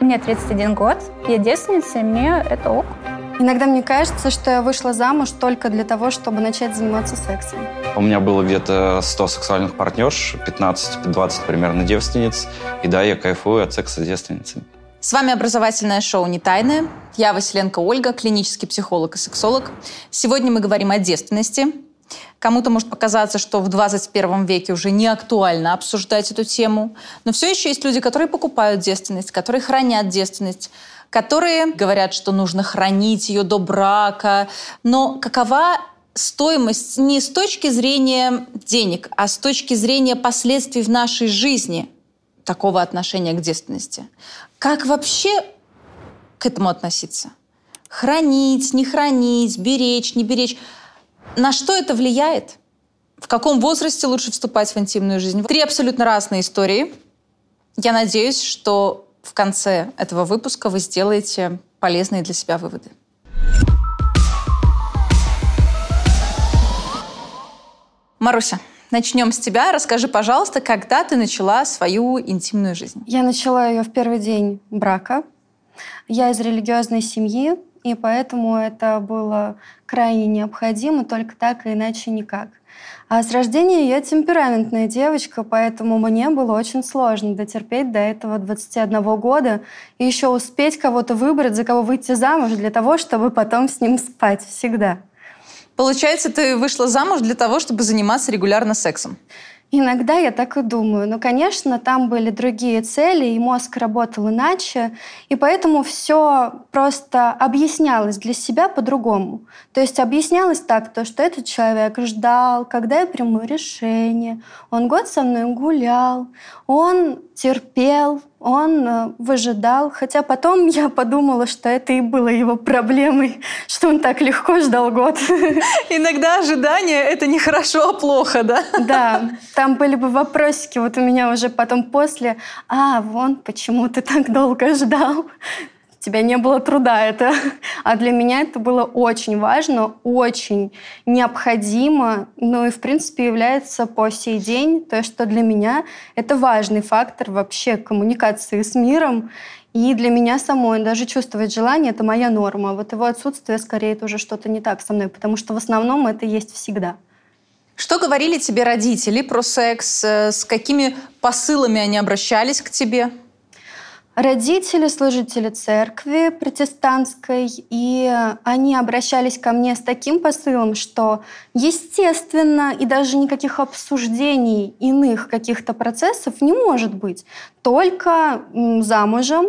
Мне 31 год, я девственница, и мне это ок. Иногда мне кажется, что я вышла замуж только для того, чтобы начать заниматься сексом. У меня было где-то 100 сексуальных партнерш, 15-20 примерно девственниц. И да, я кайфую от секса с девственницами. С вами образовательное шоу «Не тайное». Я Василенко Ольга, клинический психолог и сексолог. Сегодня мы говорим о девственности. Кому-то может показаться, что в 21 веке уже не актуально обсуждать эту тему. Но все еще есть люди, которые покупают девственность, которые хранят девственность, которые говорят, что нужно хранить ее до брака. Но какова стоимость не с точки зрения денег, а с точки зрения последствий в нашей жизни такого отношения к девственности? Как вообще к этому относиться? Хранить, не хранить, беречь, не беречь. На что это влияет? В каком возрасте лучше вступать в интимную жизнь? Три абсолютно разные истории. Я надеюсь, что в конце этого выпуска вы сделаете полезные для себя выводы. Маруся, начнем с тебя. Расскажи, пожалуйста, когда ты начала свою интимную жизнь? Я начала ее в первый день брака. Я из религиозной семьи, и поэтому это было крайне необходимо, только так и иначе никак. А с рождения я темпераментная девочка, поэтому мне было очень сложно дотерпеть до этого 21 года и еще успеть кого-то выбрать, за кого выйти замуж, для того, чтобы потом с ним спать всегда. Получается, ты вышла замуж для того, чтобы заниматься регулярно сексом? Иногда я так и думаю. Но, конечно, там были другие цели, и мозг работал иначе, и поэтому все просто объяснялось для себя по-другому. То есть объяснялось так, то, что этот человек ждал, когда я приму решение, он год со мной гулял, он терпел, он э, выжидал, хотя потом я подумала, что это и было его проблемой, что он так легко ждал год. Иногда ожидание — это не хорошо, а плохо, да? Да, там были бы вопросики, вот у меня уже потом после, а, вон, почему ты так долго ждал? Тебя не было труда это. А для меня это было очень важно, очень необходимо, ну и, в принципе, является по сей день то, что для меня это важный фактор вообще коммуникации с миром. И для меня самой даже чувствовать желание – это моя норма. Вот его отсутствие, скорее, это уже что-то не так со мной, потому что в основном это есть всегда. Что говорили тебе родители про секс? Э, с какими посылами они обращались к тебе? Родители, служители церкви протестантской, и они обращались ко мне с таким посылом, что естественно и даже никаких обсуждений иных каких-то процессов не может быть. Только замужем,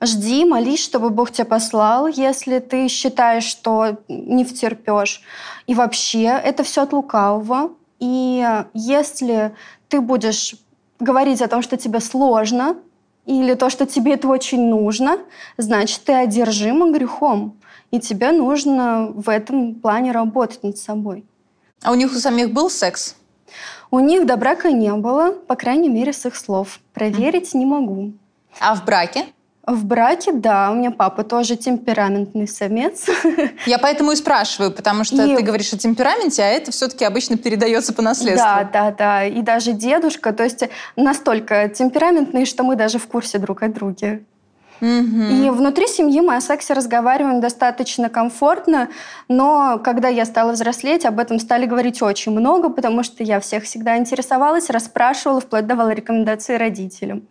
жди, молись, чтобы Бог тебя послал, если ты считаешь, что не втерпешь. И вообще это все от лукавого. И если ты будешь говорить о том, что тебе сложно, или то, что тебе это очень нужно, значит, ты одержима грехом. И тебе нужно в этом плане работать над собой. А у них у самих был секс? У них до брака не было, по крайней мере, с их слов. Проверить mm. не могу. А в браке? В браке, да, у меня папа тоже темпераментный самец. Я поэтому и спрашиваю, потому что и... ты говоришь о темпераменте, а это все-таки обычно передается по наследству. Да, да, да. И даже дедушка, то есть настолько темпераментный, что мы даже в курсе друг о друге. И внутри семьи мы о сексе разговариваем достаточно комфортно, но когда я стала взрослеть, об этом стали говорить очень много, потому что я всех всегда интересовалась, расспрашивала, вплоть давала рекомендации родителям.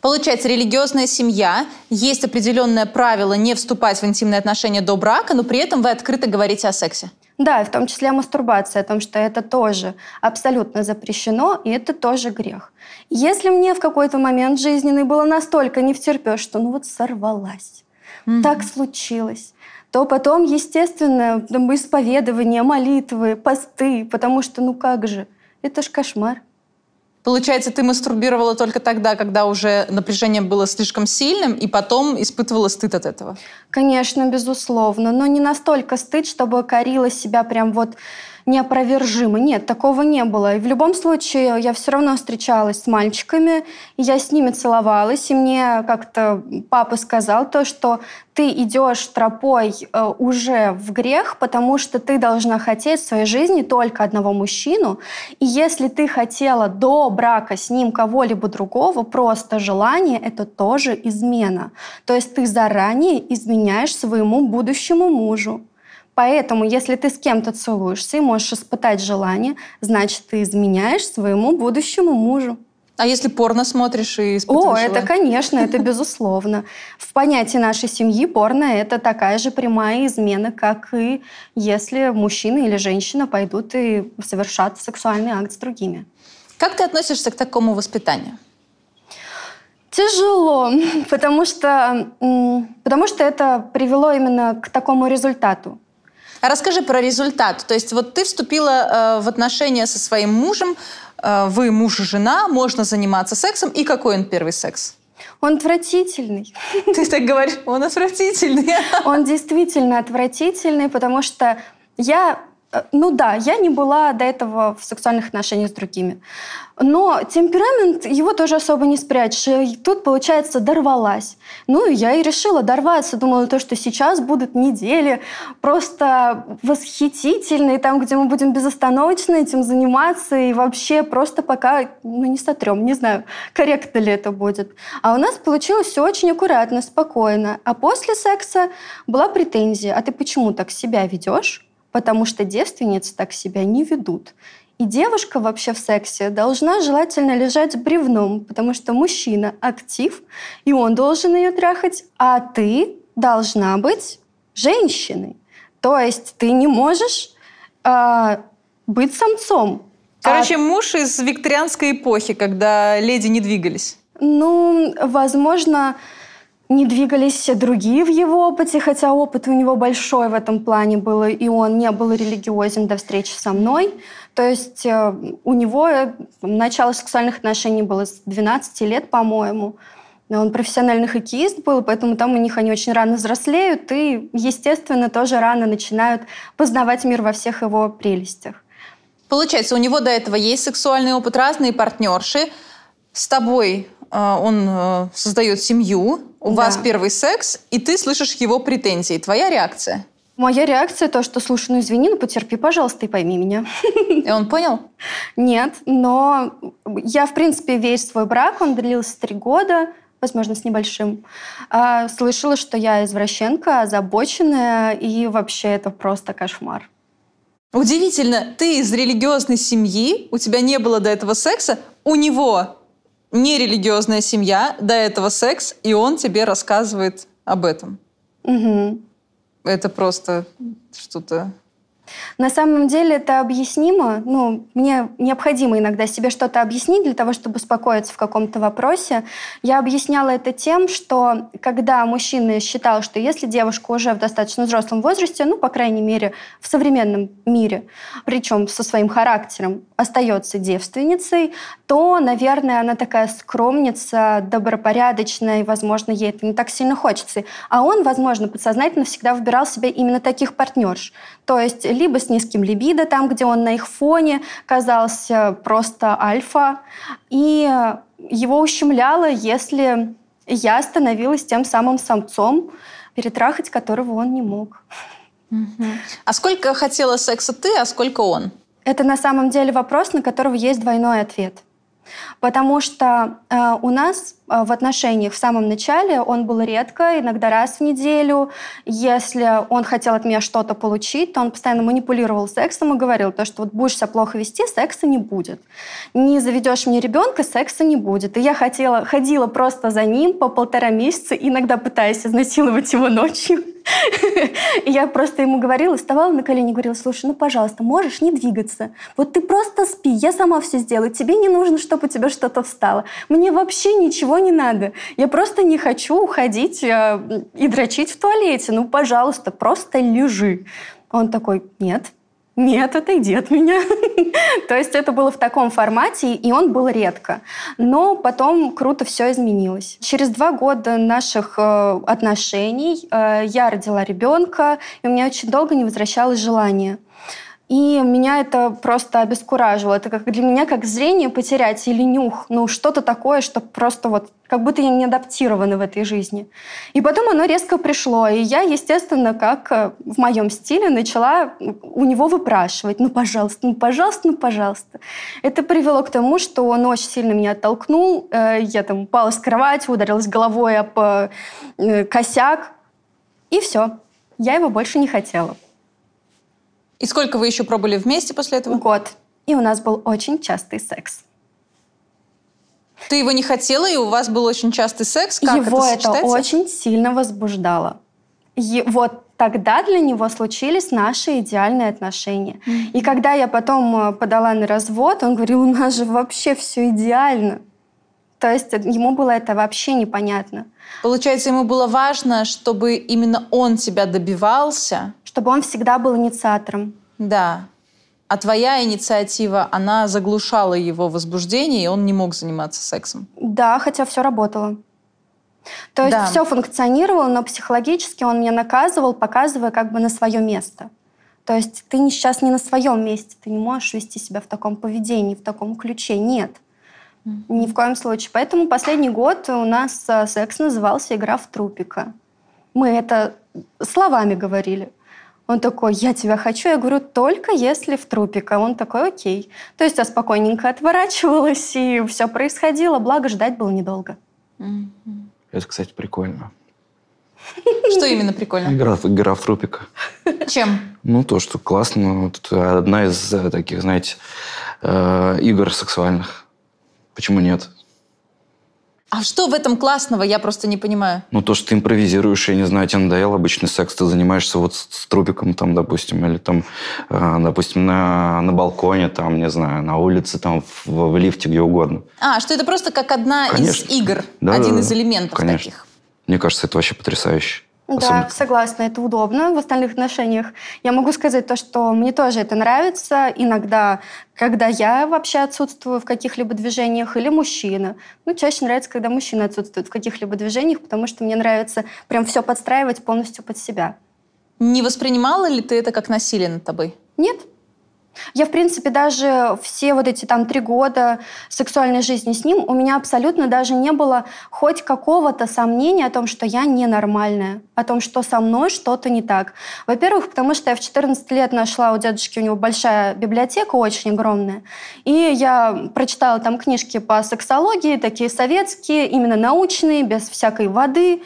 Получается, религиозная семья, есть определенное правило не вступать в интимные отношения до брака, но при этом вы открыто говорите о сексе. Да, в том числе о мастурбации, о том, что это тоже абсолютно запрещено, и это тоже грех. Если мне в какой-то момент жизненный было настолько не втерпешь, что ну вот сорвалась, mm-hmm. так случилось, то потом, естественно, исповедование, молитвы, посты, потому что ну как же, это ж кошмар. Получается, ты мастурбировала только тогда, когда уже напряжение было слишком сильным, и потом испытывала стыд от этого? Конечно, безусловно, но не настолько стыд, чтобы корила себя прям вот неопровержимо. Нет, такого не было. И в любом случае я все равно встречалась с мальчиками, и я с ними целовалась, и мне как-то папа сказал то, что ты идешь тропой э, уже в грех, потому что ты должна хотеть в своей жизни только одного мужчину. И если ты хотела до брака с ним кого-либо другого, просто желание — это тоже измена. То есть ты заранее изменяешь своему будущему мужу. Поэтому, если ты с кем-то целуешься и можешь испытать желание, значит, ты изменяешь своему будущему мужу. А если порно смотришь и испытываешь О, это, конечно, это безусловно. В понятии нашей семьи порно – это такая же прямая измена, как и если мужчина или женщина пойдут и совершат сексуальный акт с другими. Как ты относишься к такому воспитанию? Тяжело, потому что, потому что это привело именно к такому результату. Расскажи про результат. То есть вот ты вступила э, в отношения со своим мужем, э, вы муж и жена, можно заниматься сексом. И какой он первый секс? Он отвратительный. Ты так говоришь, он отвратительный. Он действительно отвратительный, потому что я ну да, я не была до этого в сексуальных отношениях с другими. Но темперамент его тоже особо не спрячешь. И тут, получается, дорвалась. Ну я и решила дорваться. Думала, то, что сейчас будут недели просто восхитительные, там, где мы будем безостановочно этим заниматься и вообще просто пока ну, не сотрем. Не знаю, корректно ли это будет. А у нас получилось все очень аккуратно, спокойно. А после секса была претензия. А ты почему так себя ведешь? Потому что девственницы так себя не ведут. И девушка вообще в сексе должна желательно лежать бревном, потому что мужчина актив, и он должен ее трахать, а ты должна быть женщиной. То есть ты не можешь э, быть самцом. Короче, а... муж из викторианской эпохи, когда леди не двигались. Ну, возможно, не двигались другие в его опыте, хотя опыт у него большой в этом плане был, и он не был религиозен до встречи со мной. То есть э, у него э, начало сексуальных отношений было с 12 лет, по-моему. Он профессиональный хоккеист был, поэтому там у них они очень рано взрослеют и, естественно, тоже рано начинают познавать мир во всех его прелестях. Получается, у него до этого есть сексуальный опыт, разные партнерши. С тобой э, он создает семью, у да. вас первый секс, и ты слышишь его претензии. Твоя реакция? Моя реакция то, что слушай, ну извини, ну потерпи, пожалуйста, и пойми меня. И он понял? Нет, но я, в принципе, весь свой брак, он длился три года, возможно, с небольшим. А, слышала, что я извращенка, озабоченная, и вообще это просто кошмар. Удивительно, ты из религиозной семьи, у тебя не было до этого секса, у него нерелигиозная семья, до этого секс, и он тебе рассказывает об этом. Угу. Это просто что-то на самом деле это объяснимо. Ну, мне необходимо иногда себе что-то объяснить для того, чтобы успокоиться в каком-то вопросе. Я объясняла это тем, что когда мужчина считал, что если девушка уже в достаточно взрослом возрасте, ну, по крайней мере, в современном мире, причем со своим характером, остается девственницей, то, наверное, она такая скромница, добропорядочная, и, возможно, ей это не так сильно хочется. А он, возможно, подсознательно всегда выбирал себе именно таких партнерш. То есть либо с низким либидо, там, где он на их фоне казался просто альфа, и его ущемляло, если я становилась тем самым самцом, перетрахать которого он не мог. А сколько хотела секса ты, а сколько он? Это на самом деле вопрос, на которого есть двойной ответ. Потому что э, у нас э, в отношениях в самом начале он был редко, иногда раз в неделю. Если он хотел от меня что-то получить, то он постоянно манипулировал сексом и говорил, то, что вот будешь себя плохо вести, секса не будет. Не заведешь мне ребенка, секса не будет. И я хотела, ходила просто за ним по полтора месяца, иногда пытаясь изнасиловать его ночью. И я просто ему говорила, вставала на колени, говорила, слушай, ну, пожалуйста, можешь не двигаться. Вот ты просто спи, я сама все сделаю. Тебе не нужно, чтобы у тебя что-то встало. Мне вообще ничего не надо. Я просто не хочу уходить э, и дрочить в туалете. Ну, пожалуйста, просто лежи. Он такой, нет, нет, отойди от меня. То есть это было в таком формате, и он был редко. Но потом круто все изменилось. Через два года наших э, отношений э, я родила ребенка, и у меня очень долго не возвращалось желание. И меня это просто обескураживало. Это как для меня как зрение потерять или нюх. Ну, что-то такое, что просто вот как будто я не адаптирована в этой жизни. И потом оно резко пришло. И я, естественно, как э, в моем стиле, начала у него выпрашивать. Ну, пожалуйста, ну, пожалуйста, ну, пожалуйста. Это привело к тому, что он очень сильно меня оттолкнул. Э, я там упала с кровати, ударилась головой об э, косяк. И все. Я его больше не хотела. И сколько вы еще пробовали вместе после этого? Год. И у нас был очень частый секс. Ты его не хотела, и у вас был очень частый секс? Как его это, это очень сильно возбуждало. И вот тогда для него случились наши идеальные отношения. Mm-hmm. И когда я потом э, подала на развод, он говорил, у нас же вообще все идеально. То есть ему было это вообще непонятно. Получается, ему было важно, чтобы именно он тебя добивался? Чтобы он всегда был инициатором. Да. А твоя инициатива, она заглушала его возбуждение, и он не мог заниматься сексом? Да, хотя все работало. То есть да. все функционировало, но психологически он меня наказывал, показывая как бы на свое место. То есть ты сейчас не на своем месте, ты не можешь вести себя в таком поведении, в таком ключе. Нет. Ни в коем случае. Поэтому последний год у нас э, секс назывался «Игра в трупика». Мы это словами говорили. Он такой, я тебя хочу. Я говорю, только если в трупика. Он такой, окей. То есть я спокойненько отворачивалась, и все происходило. Благо, ждать было недолго. Это, кстати, прикольно. Что именно прикольно? Игра, игра в трупика. Чем? Ну, то, что классно. Это одна из э, таких, знаете, э, игр сексуальных. Почему нет? А что в этом классного, я просто не понимаю. Ну, то, что ты импровизируешь, я не знаю, тебе надоел обычный секс, ты занимаешься вот с, с трупиком, там, допустим, или там, э, допустим, на, на балконе, там, не знаю, на улице, там, в, в лифте, где угодно. А, что это просто как одна конечно. из игр, да, один да, из элементов конечно. таких. Мне кажется, это вообще потрясающе. Да, согласна, это удобно в остальных отношениях. Я могу сказать то, что мне тоже это нравится иногда, когда я вообще отсутствую в каких-либо движениях, или мужчина. Ну, чаще нравится, когда мужчина отсутствует в каких-либо движениях, потому что мне нравится прям все подстраивать полностью под себя. Не воспринимала ли ты это как насилие над тобой? Нет, я, в принципе, даже все вот эти там три года сексуальной жизни с ним, у меня абсолютно даже не было хоть какого-то сомнения о том, что я ненормальная, о том, что со мной что-то не так. Во-первых, потому что я в 14 лет нашла у дедушки, у него большая библиотека, очень огромная, и я прочитала там книжки по сексологии, такие советские, именно научные, без всякой воды,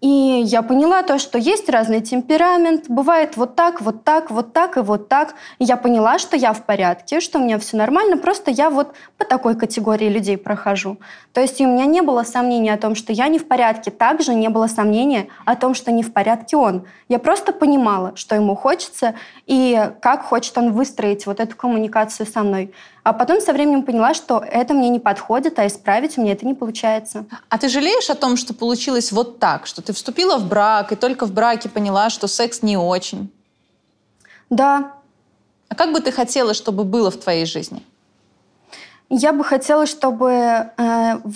и я поняла то, что есть разный темперамент, бывает вот так, вот так, вот так и вот так. И я поняла, что я в порядке, что у меня все нормально, просто я вот по такой категории людей прохожу. То есть у меня не было сомнений о том, что я не в порядке, также не было сомнения о том, что не в порядке он. Я просто понимала, что ему хочется и как хочет он выстроить вот эту коммуникацию со мной. А потом со временем поняла, что это мне не подходит, а исправить у меня это не получается. А ты жалеешь о том, что получилось вот так, что ты вступила в брак и только в браке поняла, что секс не очень? Да. А как бы ты хотела, чтобы было в твоей жизни? Я бы хотела, чтобы э,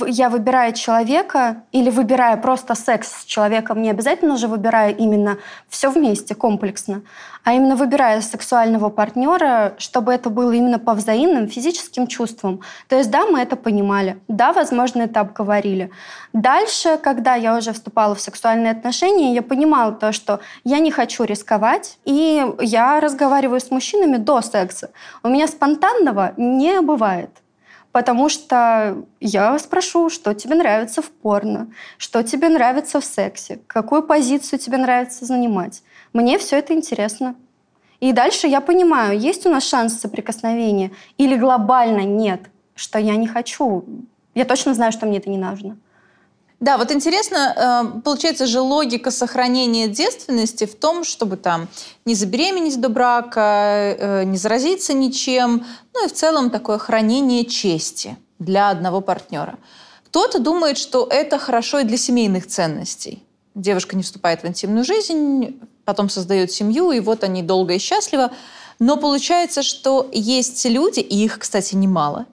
я выбирая человека или выбирая просто секс с человеком, не обязательно же выбирая именно все вместе, комплексно, а именно выбирая сексуального партнера, чтобы это было именно по взаимным физическим чувствам. То есть да, мы это понимали, да, возможно, это обговорили. Дальше, когда я уже вступала в сексуальные отношения, я понимала то, что я не хочу рисковать, и я разговариваю с мужчинами до секса. У меня спонтанного не бывает. Потому что я спрошу, что тебе нравится в порно, что тебе нравится в сексе, какую позицию тебе нравится занимать. Мне все это интересно. И дальше я понимаю, есть у нас шанс соприкосновения или глобально нет, что я не хочу. Я точно знаю, что мне это не нужно. Да, вот интересно, э, получается же логика сохранения девственности в том, чтобы там не забеременеть до брака, э, не заразиться ничем, ну и в целом такое хранение чести для одного партнера. Кто-то думает, что это хорошо и для семейных ценностей. Девушка не вступает в интимную жизнь, потом создает семью, и вот они долго и счастливо. Но получается, что есть люди, и их, кстати, немало,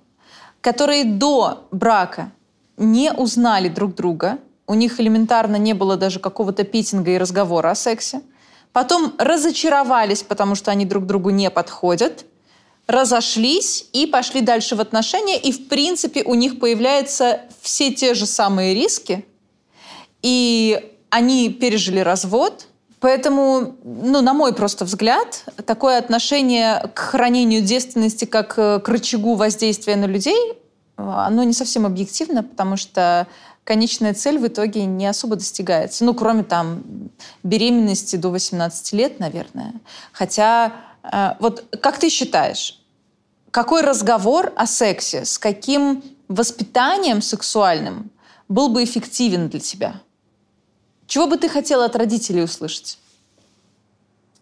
которые до брака не узнали друг друга, у них элементарно не было даже какого-то питинга и разговора о сексе. потом разочаровались, потому что они друг другу не подходят, разошлись и пошли дальше в отношения, и в принципе у них появляются все те же самые риски, и они пережили развод, Поэтому, ну, на мой просто взгляд, такое отношение к хранению девственности как к рычагу воздействия на людей, оно не совсем объективно, потому что конечная цель в итоге не особо достигается. Ну, кроме там беременности до 18 лет, наверное. Хотя, э, вот как ты считаешь, какой разговор о сексе, с каким воспитанием сексуальным был бы эффективен для тебя? Чего бы ты хотела от родителей услышать?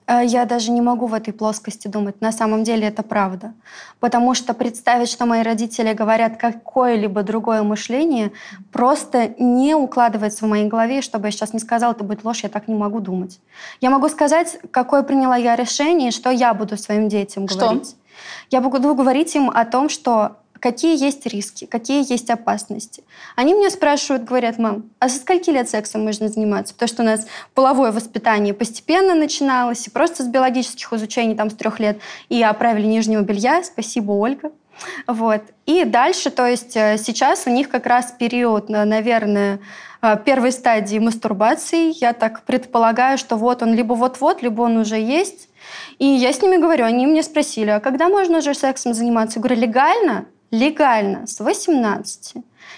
Э, я даже не могу в этой плоскости думать. На самом деле это правда. Потому что представить, что мои родители говорят какое-либо другое мышление, просто не укладывается в моей голове. Чтобы я сейчас не сказала, это будет ложь, я так не могу думать. Я могу сказать, какое приняла я решение, что я буду своим детям что? говорить. Я буду говорить им о том, что какие есть риски, какие есть опасности. Они меня спрашивают, говорят, мам, а со скольки лет сексом можно заниматься? Потому что у нас половое воспитание постепенно начиналось, и просто с биологических изучений там с трех лет, и оправили нижнего белья, спасибо, Ольга. Вот. И дальше, то есть э, сейчас у них как раз период, наверное, э, первой стадии мастурбации. Я так предполагаю, что вот он либо вот-вот, либо он уже есть. И я с ними говорю, они мне спросили, а когда можно уже сексом заниматься? Я говорю, легально? Легально с 18.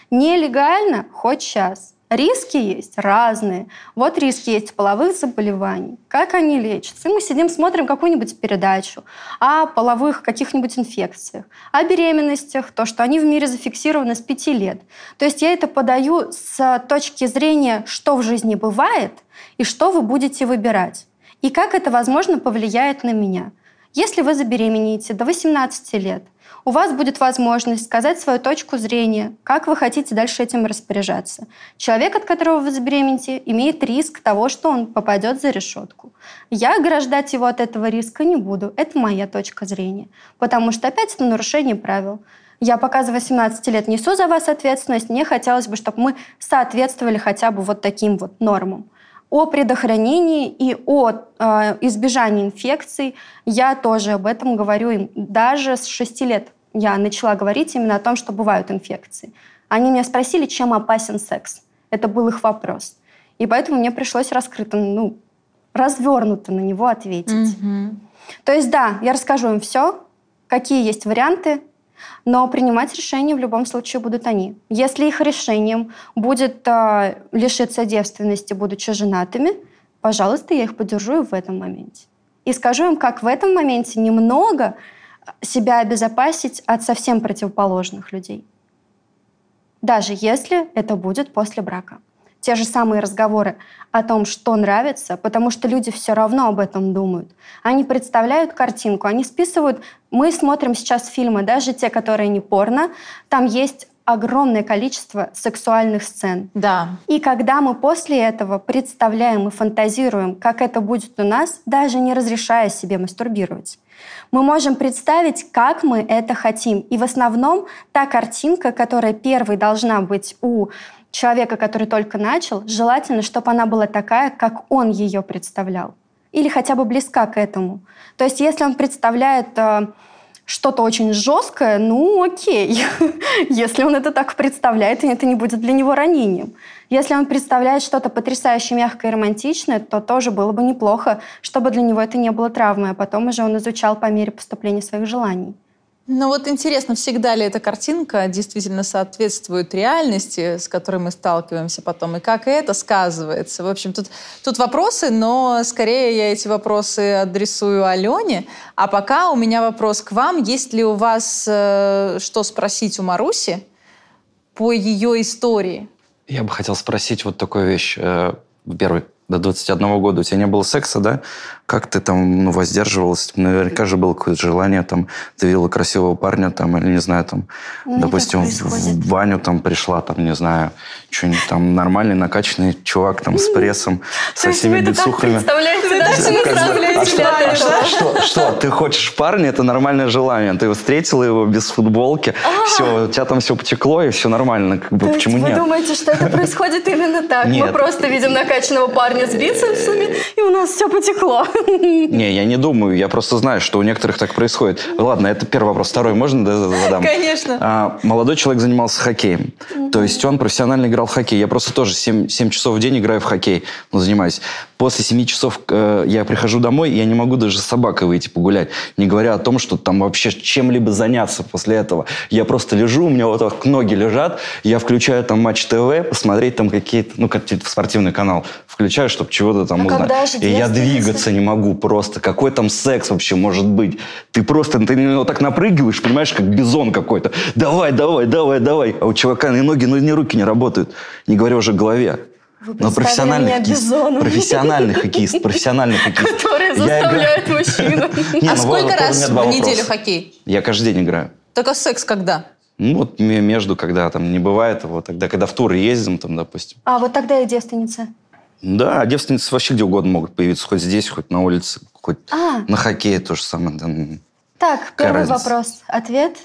Нелегально хоть сейчас. Риски есть разные. Вот риски есть половых заболеваний. Как они лечатся? И мы сидим, смотрим какую-нибудь передачу о половых каких-нибудь инфекциях, о беременностях, то, что они в мире зафиксированы с пяти лет. То есть я это подаю с точки зрения, что в жизни бывает и что вы будете выбирать. И как это, возможно, повлияет на меня. Если вы забеременеете до 18 лет – у вас будет возможность сказать свою точку зрения, как вы хотите дальше этим распоряжаться. Человек, от которого вы забеременеете, имеет риск того, что он попадет за решетку. Я ограждать его от этого риска не буду. Это моя точка зрения. Потому что опять это нарушение правил. Я пока за 18 лет несу за вас ответственность. Мне хотелось бы, чтобы мы соответствовали хотя бы вот таким вот нормам о предохранении и о э, избежании инфекций. Я тоже об этом говорю им даже с 6 лет я начала говорить именно о том, что бывают инфекции. Они меня спросили, чем опасен секс. Это был их вопрос. И поэтому мне пришлось раскрыто, ну, развернуто на него ответить. Угу. То есть, да, я расскажу им все, какие есть варианты, но принимать решения в любом случае будут они. Если их решением будет э, лишиться девственности, будучи женатыми, пожалуйста, я их поддержу в этом моменте. И скажу им, как в этом моменте немного себя обезопасить от совсем противоположных людей. Даже если это будет после брака. Те же самые разговоры о том, что нравится, потому что люди все равно об этом думают. Они представляют картинку, они списывают. Мы смотрим сейчас фильмы, даже те, которые не порно, там есть огромное количество сексуальных сцен. Да. И когда мы после этого представляем и фантазируем, как это будет у нас, даже не разрешая себе мастурбировать, мы можем представить, как мы это хотим. И в основном та картинка, которая первой должна быть у человека, который только начал, желательно, чтобы она была такая, как он ее представлял. Или хотя бы близка к этому. То есть если он представляет э, что-то очень жесткое, ну окей. если он это так представляет, это не будет для него ранением. Если он представляет что-то потрясающе мягкое и романтичное, то тоже было бы неплохо, чтобы для него это не было травмой, а потом уже он изучал по мере поступления своих желаний. Ну вот интересно, всегда ли эта картинка действительно соответствует реальности, с которой мы сталкиваемся потом, и как это сказывается? В общем, тут, тут вопросы, но скорее я эти вопросы адресую Алене. А пока у меня вопрос к вам. Есть ли у вас э, что спросить у Маруси по ее истории? Я бы хотел спросить вот такую вещь. Э, первый, до 21 года у тебя не было секса, да? Как ты там ну, воздерживалась? Наверняка же было какое-то желание, там, ты видела красивого парня, там, или, не знаю, там, ну, допустим, в, Ваню там пришла, там, не знаю, что-нибудь там нормальный, накачанный чувак там с прессом, со всеми бицухами. А что, что, что, ты хочешь парня, это нормальное желание. Ты встретила его без футболки, все, у тебя там все потекло, и все нормально. Как бы, почему вы нет? думаете, что это происходит именно так? Мы просто видим накачанного парня танец бицепсами, и у нас все потекло. Не, я не думаю, я просто знаю, что у некоторых так происходит. Ладно, это первый вопрос. Второй можно да, задам? Конечно. А, молодой человек занимался хоккеем. То есть он профессионально играл в хоккей. Я просто тоже 7, 7 часов в день играю в хоккей, ну, занимаюсь. После 7 часов э, я прихожу домой, и я не могу даже с собакой выйти погулять. Не говоря о том, что там вообще чем-либо заняться после этого. Я просто лежу, у меня вот так ноги лежат, я включаю там Матч ТВ, посмотреть там какие-то, ну, какие-то спортивный канал. Включаю, чтобы чего-то там А узнать. когда же И я двигаться не могу просто. Какой там секс вообще может быть? Ты просто, ты на него так напрыгиваешь, понимаешь, как бизон какой-то. Давай, давай, давай, давай. А у чувака ни ноги, ни руки не работают. Не говоря уже о голове. Вы Но профессиональный меня хоккеист. Профессиональный хоккеист. Профессиональный хоккеист. Играю- заставляют мужчину. Не, а ну, сколько раз в неделю хоккей? Я каждый день играю. Только секс когда? Ну, вот ме- между, когда там не бывает его, тогда, когда в туры ездим, там, допустим. А вот тогда я девственница. Да, девственницы вообще где угодно могут появиться, хоть здесь, хоть на улице, хоть А. на хоккее то же самое. там. Так, Какая первый разница? вопрос. Ответ?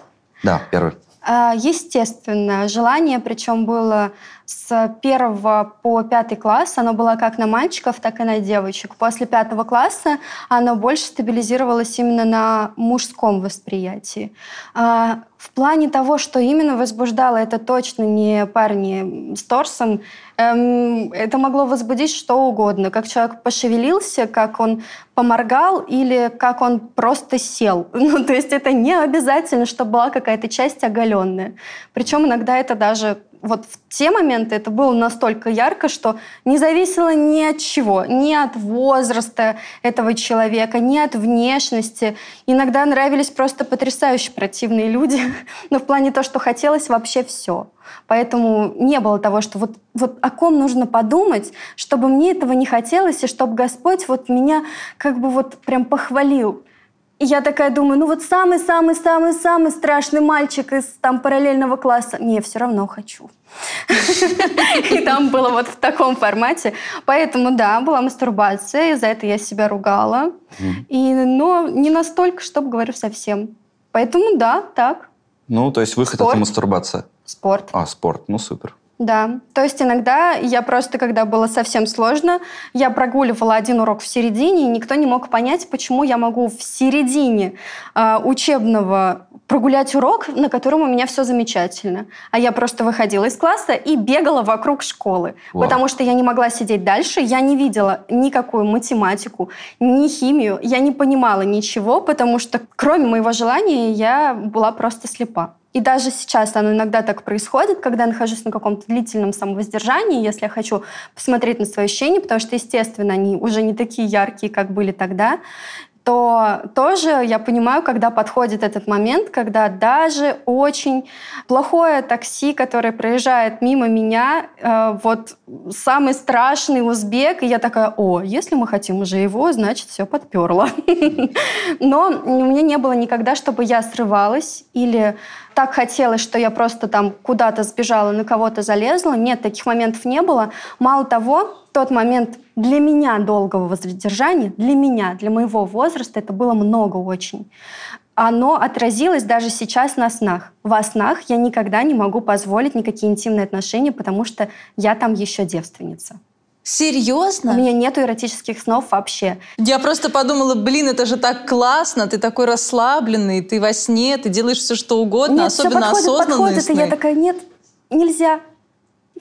Да, первый. А, Естественно, желание, причем было с первого по пятый класс, оно было как на мальчиков, так и на девочек. После пятого класса оно больше стабилизировалось именно на мужском восприятии. В плане того, что именно возбуждало, это точно не парни с торсом. Эм, Это могло возбудить что угодно. Как человек пошевелился, как он поморгал или как он просто сел. Ну, то есть это не обязательно, чтобы была какая-то часть оголенная. Причем иногда это даже вот в те моменты это было настолько ярко, что не зависело ни от чего, ни от возраста этого человека, ни от внешности. Иногда нравились просто потрясающе противные люди, но в плане то, что хотелось вообще все. Поэтому не было того, что вот, вот о ком нужно подумать, чтобы мне этого не хотелось, и чтобы Господь вот меня как бы вот прям похвалил. И я такая думаю, ну вот самый-самый-самый-самый страшный мальчик из там параллельного класса. Не, все равно хочу. И там было вот в таком формате. Поэтому, да, была мастурбация, и за это я себя ругала. И, но не настолько, чтобы, говорю, совсем. Поэтому, да, так, Ну, то есть выход это мастурбация. спорт. А, спорт. Ну, супер. Да, то есть иногда я просто, когда было совсем сложно, я прогуливала один урок в середине, и никто не мог понять, почему я могу в середине а, учебного прогулять урок, на котором у меня все замечательно. А я просто выходила из класса и бегала вокруг школы, Вау. потому что я не могла сидеть дальше, я не видела никакую математику, ни химию, я не понимала ничего, потому что кроме моего желания я была просто слепа. И даже сейчас оно иногда так происходит, когда я нахожусь на каком-то длительном самовоздержании, если я хочу посмотреть на свои ощущения, потому что, естественно, они уже не такие яркие, как были тогда, то тоже я понимаю, когда подходит этот момент, когда даже очень плохое такси, которое проезжает мимо меня, э, вот самый страшный узбек, и я такая, о, если мы хотим уже его, значит, все подперло. Но у меня не было никогда, чтобы я срывалась или так хотелось, что я просто там куда-то сбежала, на кого-то залезла. Нет, таких моментов не было. Мало того, тот момент для меня долгого воздержания, для меня, для моего возраста, это было много очень. Оно отразилось даже сейчас на снах. Во снах я никогда не могу позволить никакие интимные отношения, потому что я там еще девственница. У Серьезно? меня нет эротических снов вообще. Я просто подумала, блин, это же так классно, ты такой расслабленный, ты во сне, ты делаешь все, что угодно, нет, все особенно подходит, осознанные подходит. И я сны. такая, нет, нельзя.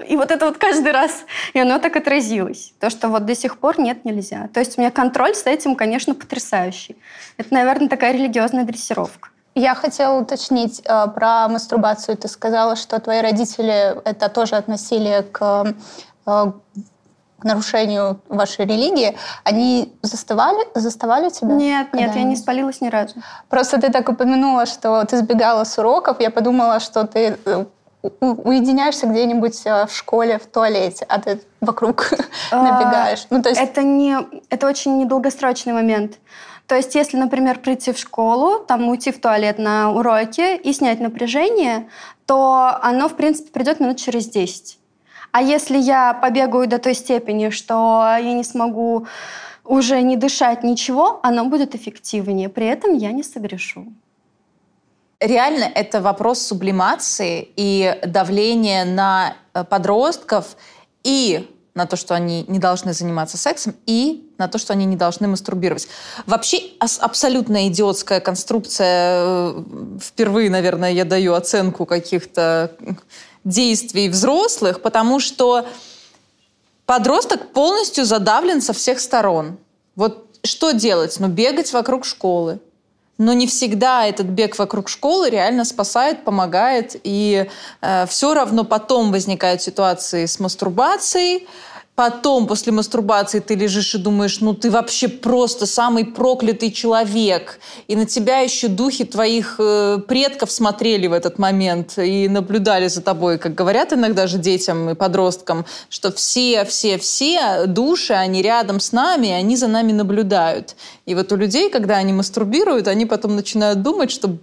И вот это вот каждый раз, и оно так отразилось. То, что вот до сих пор нет, нельзя. То есть у меня контроль с этим, конечно, потрясающий. Это, наверное, такая религиозная дрессировка. Я хотела уточнить э, про мастурбацию. Ты сказала, что твои родители это тоже относили к, э, к нарушению вашей религии. Они заставали, заставали тебя? Нет, нет, я не спалилась ни разу. Просто ты так упомянула, что ты сбегала с уроков. Я подумала, что ты э, уединяешься где-нибудь э, в школе, в туалете, а ты вокруг набегаешь. Ну, то есть Это, не, это очень недолгосрочный момент. То есть, если, например, прийти в школу, там уйти в туалет на уроке и снять напряжение, то оно, в принципе, придет минут через 10. А если я побегаю до той степени, что я не смогу уже не дышать ничего, оно будет эффективнее. При этом я не согрешу. Реально, это вопрос сублимации и давления на э, подростков и на то, что они не должны заниматься сексом, и на то, что они не должны мастурбировать. Вообще абсолютно идиотская конструкция. Э, впервые, наверное, я даю оценку каких-то действий взрослых, потому что подросток полностью задавлен со всех сторон. Вот что делать? Ну, бегать вокруг школы. Но не всегда этот бег вокруг школы реально спасает, помогает. И э, все равно потом возникают ситуации с мастурбацией, Потом, после мастурбации, ты лежишь и думаешь, ну ты вообще просто самый проклятый человек. И на тебя еще духи твоих э, предков смотрели в этот момент и наблюдали за тобой. Как говорят иногда же детям и подросткам, что все, все, все души, они рядом с нами, и они за нами наблюдают. И вот у людей, когда они мастурбируют, они потом начинают думать, что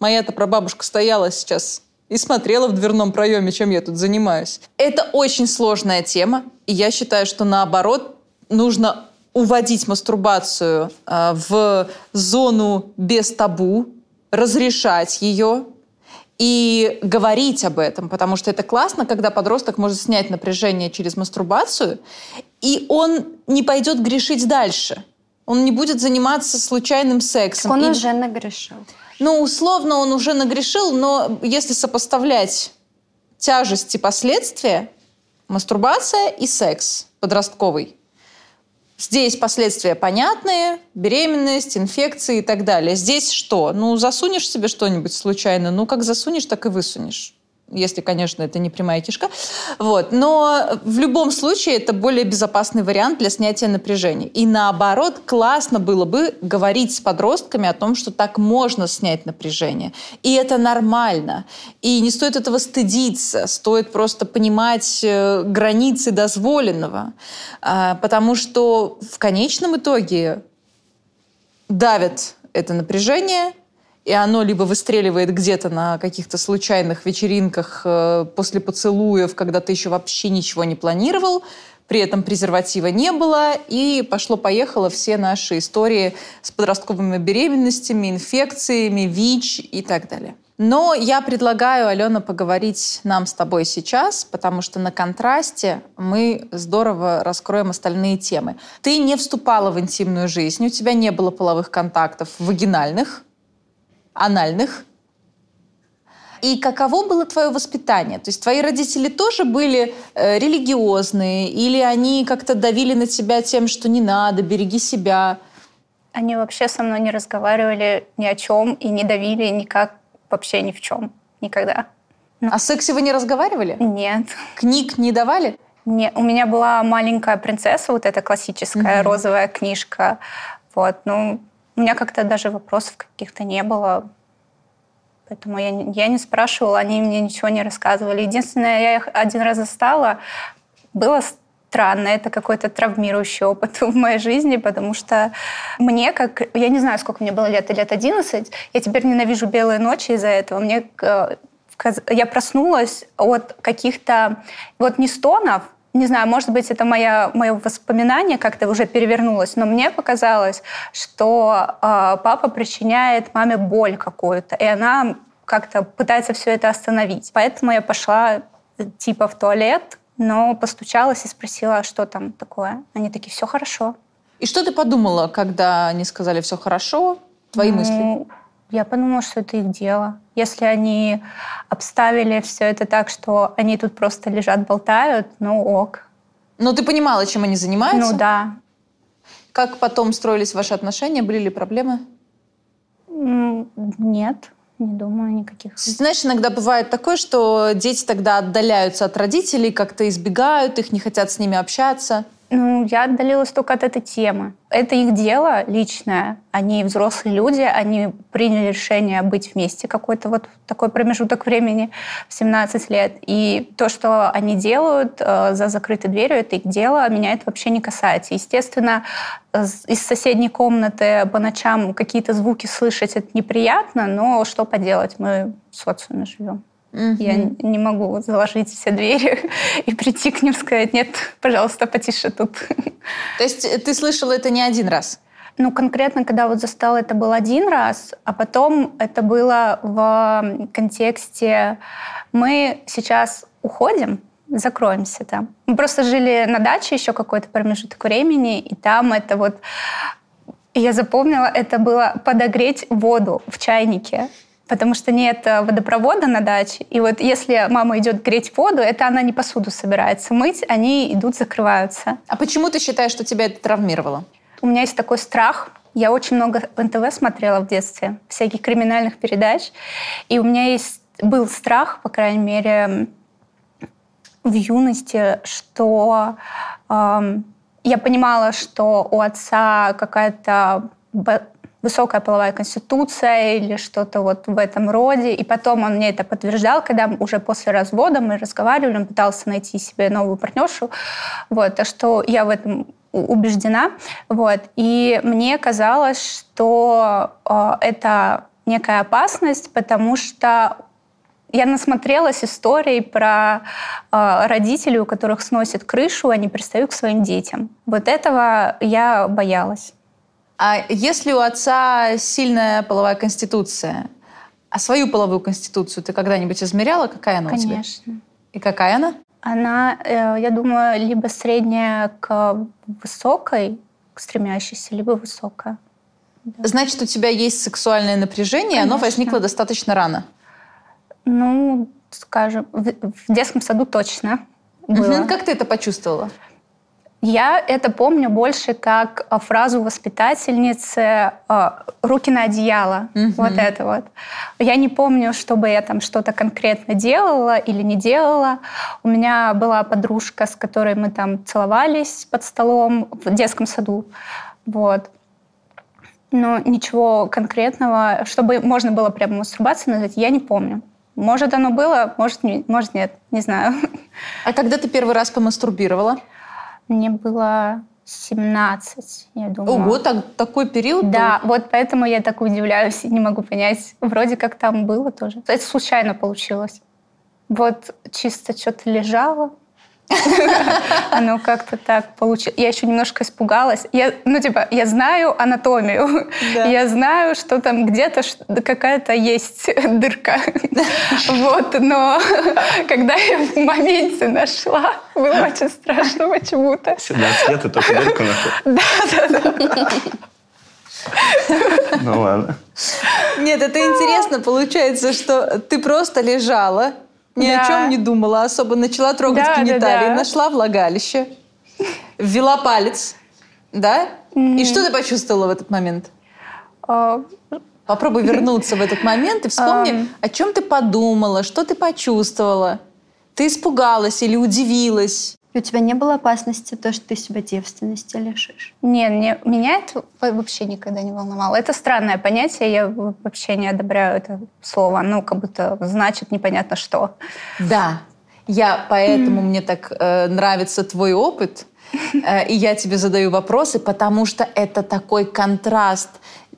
моя-то прабабушка стояла сейчас и смотрела в дверном проеме, чем я тут занимаюсь. Это очень сложная тема, и я считаю, что наоборот нужно уводить мастурбацию э, в зону без табу, разрешать ее и говорить об этом, потому что это классно, когда подросток может снять напряжение через мастурбацию, и он не пойдет грешить дальше. Он не будет заниматься случайным сексом. Он и... уже нагрешил. Ну, условно он уже нагрешил, но если сопоставлять тяжесть и последствия, мастурбация и секс подростковый. Здесь последствия понятные, беременность, инфекции и так далее. Здесь что? Ну, засунешь себе что-нибудь случайно, ну, как засунешь, так и высунешь если, конечно, это не прямая кишка. Вот. Но в любом случае это более безопасный вариант для снятия напряжения. И наоборот, классно было бы говорить с подростками о том, что так можно снять напряжение. И это нормально. И не стоит этого стыдиться. Стоит просто понимать э, границы дозволенного. А, потому что в конечном итоге давит это напряжение – и оно либо выстреливает где-то на каких-то случайных вечеринках э, после поцелуев, когда ты еще вообще ничего не планировал, при этом презерватива не было, и пошло-поехало все наши истории с подростковыми беременностями, инфекциями, ВИЧ и так далее. Но я предлагаю, Алена, поговорить нам с тобой сейчас, потому что на контрасте мы здорово раскроем остальные темы. Ты не вступала в интимную жизнь, у тебя не было половых контактов вагинальных, анальных. И каково было твое воспитание? То есть твои родители тоже были э, религиозные или они как-то давили на тебя тем, что не надо, береги себя? Они вообще со мной не разговаривали ни о чем и не давили никак вообще ни в чем. Никогда. Ну. О сексе вы не разговаривали? Нет. Книг не давали? Нет. У меня была маленькая принцесса, вот эта классическая угу. розовая книжка. Вот. Ну, у меня как-то даже вопросов каких-то не было. Поэтому я, я не спрашивала, они мне ничего не рассказывали. Единственное, я их один раз застала, было странно, это какой-то травмирующий опыт в моей жизни, потому что мне, как, я не знаю, сколько мне было лет, лет 11, я теперь ненавижу белые ночи из-за этого. Мне э, я проснулась от каких-то вот не стонов, не знаю, может быть, это моя, мое воспоминание как-то уже перевернулось, но мне показалось, что э, папа причиняет маме боль какую-то, и она как-то пытается все это остановить. Поэтому я пошла типа в туалет, но постучалась и спросила, что там такое. Они такие, все хорошо. И что ты подумала, когда они сказали все хорошо? Твои ну, мысли? Я подумала, что это их дело. Если они обставили все это так, что они тут просто лежат, болтают, ну ок. Но ты понимала, чем они занимаются? Ну да. Как потом строились ваши отношения? Были ли проблемы? Нет, не думаю никаких. Знаешь, иногда бывает такое, что дети тогда отдаляются от родителей, как-то избегают их, не хотят с ними общаться. Ну, я отдалилась только от этой темы. Это их дело личное. Они взрослые люди, они приняли решение быть вместе какой-то вот такой промежуток времени в 17 лет. И то, что они делают э, за закрытой дверью, это их дело, меня это вообще не касается. Естественно, из соседней комнаты по ночам какие-то звуки слышать это неприятно, но что поделать, мы в социуме живем. Mm-hmm. Я не могу заложить все двери и прийти к ним сказать, нет, пожалуйста, потише тут. То есть ты слышала это не один раз? Ну, конкретно, когда вот застала, это был один раз, а потом это было в контексте «мы сейчас уходим», закроемся там. Мы просто жили на даче еще какой-то промежуток времени, и там это вот... Я запомнила, это было подогреть воду в чайнике потому что нет э, водопровода на даче. И вот если мама идет греть воду, это она не посуду собирается мыть, они идут, закрываются. А почему ты считаешь, что тебя это травмировало? У меня есть такой страх. Я очень много НТВ смотрела в детстве, всяких криминальных передач. И у меня есть был страх, по крайней мере, в юности, что э, я понимала, что у отца какая-то высокая половая конституция или что-то вот в этом роде. И потом он мне это подтверждал, когда уже после развода мы разговаривали, он пытался найти себе новую партнершу. Вот, так что я в этом убеждена. Вот. И мне казалось, что э, это некая опасность, потому что я насмотрелась историй про э, родителей, у которых сносят крышу, они пристают к своим детям. Вот этого я боялась. А если у отца сильная половая конституция, а свою половую конституцию ты когда-нибудь измеряла? Какая она Конечно. у тебя? Конечно. И какая она? Она, э, я думаю, либо средняя к высокой, к стремящейся, либо высокая. Значит, у тебя есть сексуальное напряжение, Конечно. оно возникло достаточно рано. Ну, скажем, в, в детском саду точно было. Как ты это почувствовала? Я это помню больше как а, фразу воспитательницы а, «руки на одеяло». Mm-hmm. Вот это вот. Я не помню, чтобы я там что-то конкретно делала или не делала. У меня была подружка, с которой мы там целовались под столом в детском саду. Вот. Но ничего конкретного, чтобы можно было прямо мастурбацией назвать, я не помню. Может, оно было, может, не, может нет, не знаю. А когда ты первый раз помастурбировала? Мне было 17, я думаю. Ого, так, такой период Да, был? вот поэтому я так удивляюсь и не могу понять. Вроде как там было тоже. Это случайно получилось. Вот чисто что-то лежало, Оно как-то так получилось. Я еще немножко испугалась. Я, ну, типа, я знаю анатомию. Да. Я знаю, что там где-то какая-то есть дырка. Вот, но когда я в моменте нашла, было очень страшно почему-то. 17 лет и только дырку нашла. Да, да, да. Ну ладно. Нет, это интересно. Получается, что ты просто лежала, ни да. о чем не думала особо. Начала трогать да, гениталии, да, да. нашла влагалище, ввела палец, да? Mm-hmm. И что ты почувствовала в этот момент? Uh... Попробуй вернуться в этот момент и вспомни, um... о чем ты подумала, что ты почувствовала. Ты испугалась или удивилась? У тебя не было опасности то, что ты себя девственности лишишь? Нет, мне, меня это вообще никогда не волновало. Это странное понятие, я вообще не одобряю это слово. Ну, как будто значит непонятно что. Да, я поэтому мне так э, нравится твой опыт, э, и я тебе задаю вопросы, потому что это такой контраст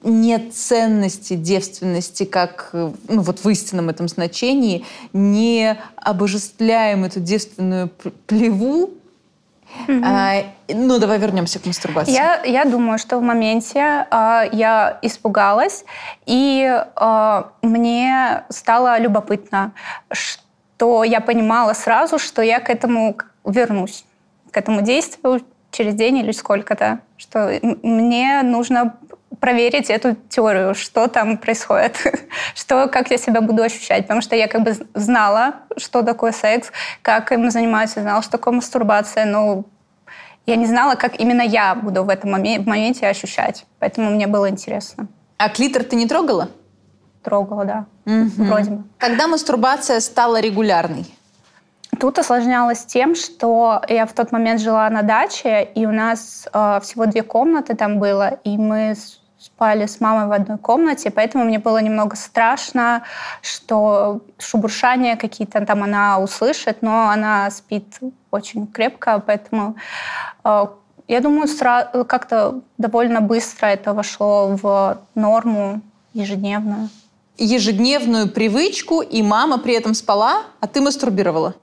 нет ценности девственности как ну, вот в истинном этом значении, не обожествляем эту девственную плеву. Mm-hmm. А, ну, давай вернемся к мастурбации. Я, я думаю, что в моменте а, я испугалась, и а, мне стало любопытно, что я понимала сразу, что я к этому вернусь, к этому действию через день или сколько-то, что мне нужно проверить эту теорию, что там происходит, что, как я себя буду ощущать. Потому что я как бы знала, что такое секс, как им занимаются, знала, что такое мастурбация, но я не знала, как именно я буду в этом моменте, в моменте ощущать. Поэтому мне было интересно. А клитор ты не трогала? Трогала, да. Угу. Вроде бы. Когда мастурбация стала регулярной? Тут осложнялось тем, что я в тот момент жила на даче, и у нас э, всего две комнаты там было, и мы спали с мамой в одной комнате, поэтому мне было немного страшно, что шубуршания какие-то там она услышит, но она спит очень крепко, поэтому э, я думаю, как-то довольно быстро это вошло в норму ежедневную. Ежедневную привычку, и мама при этом спала, а ты мастурбировала?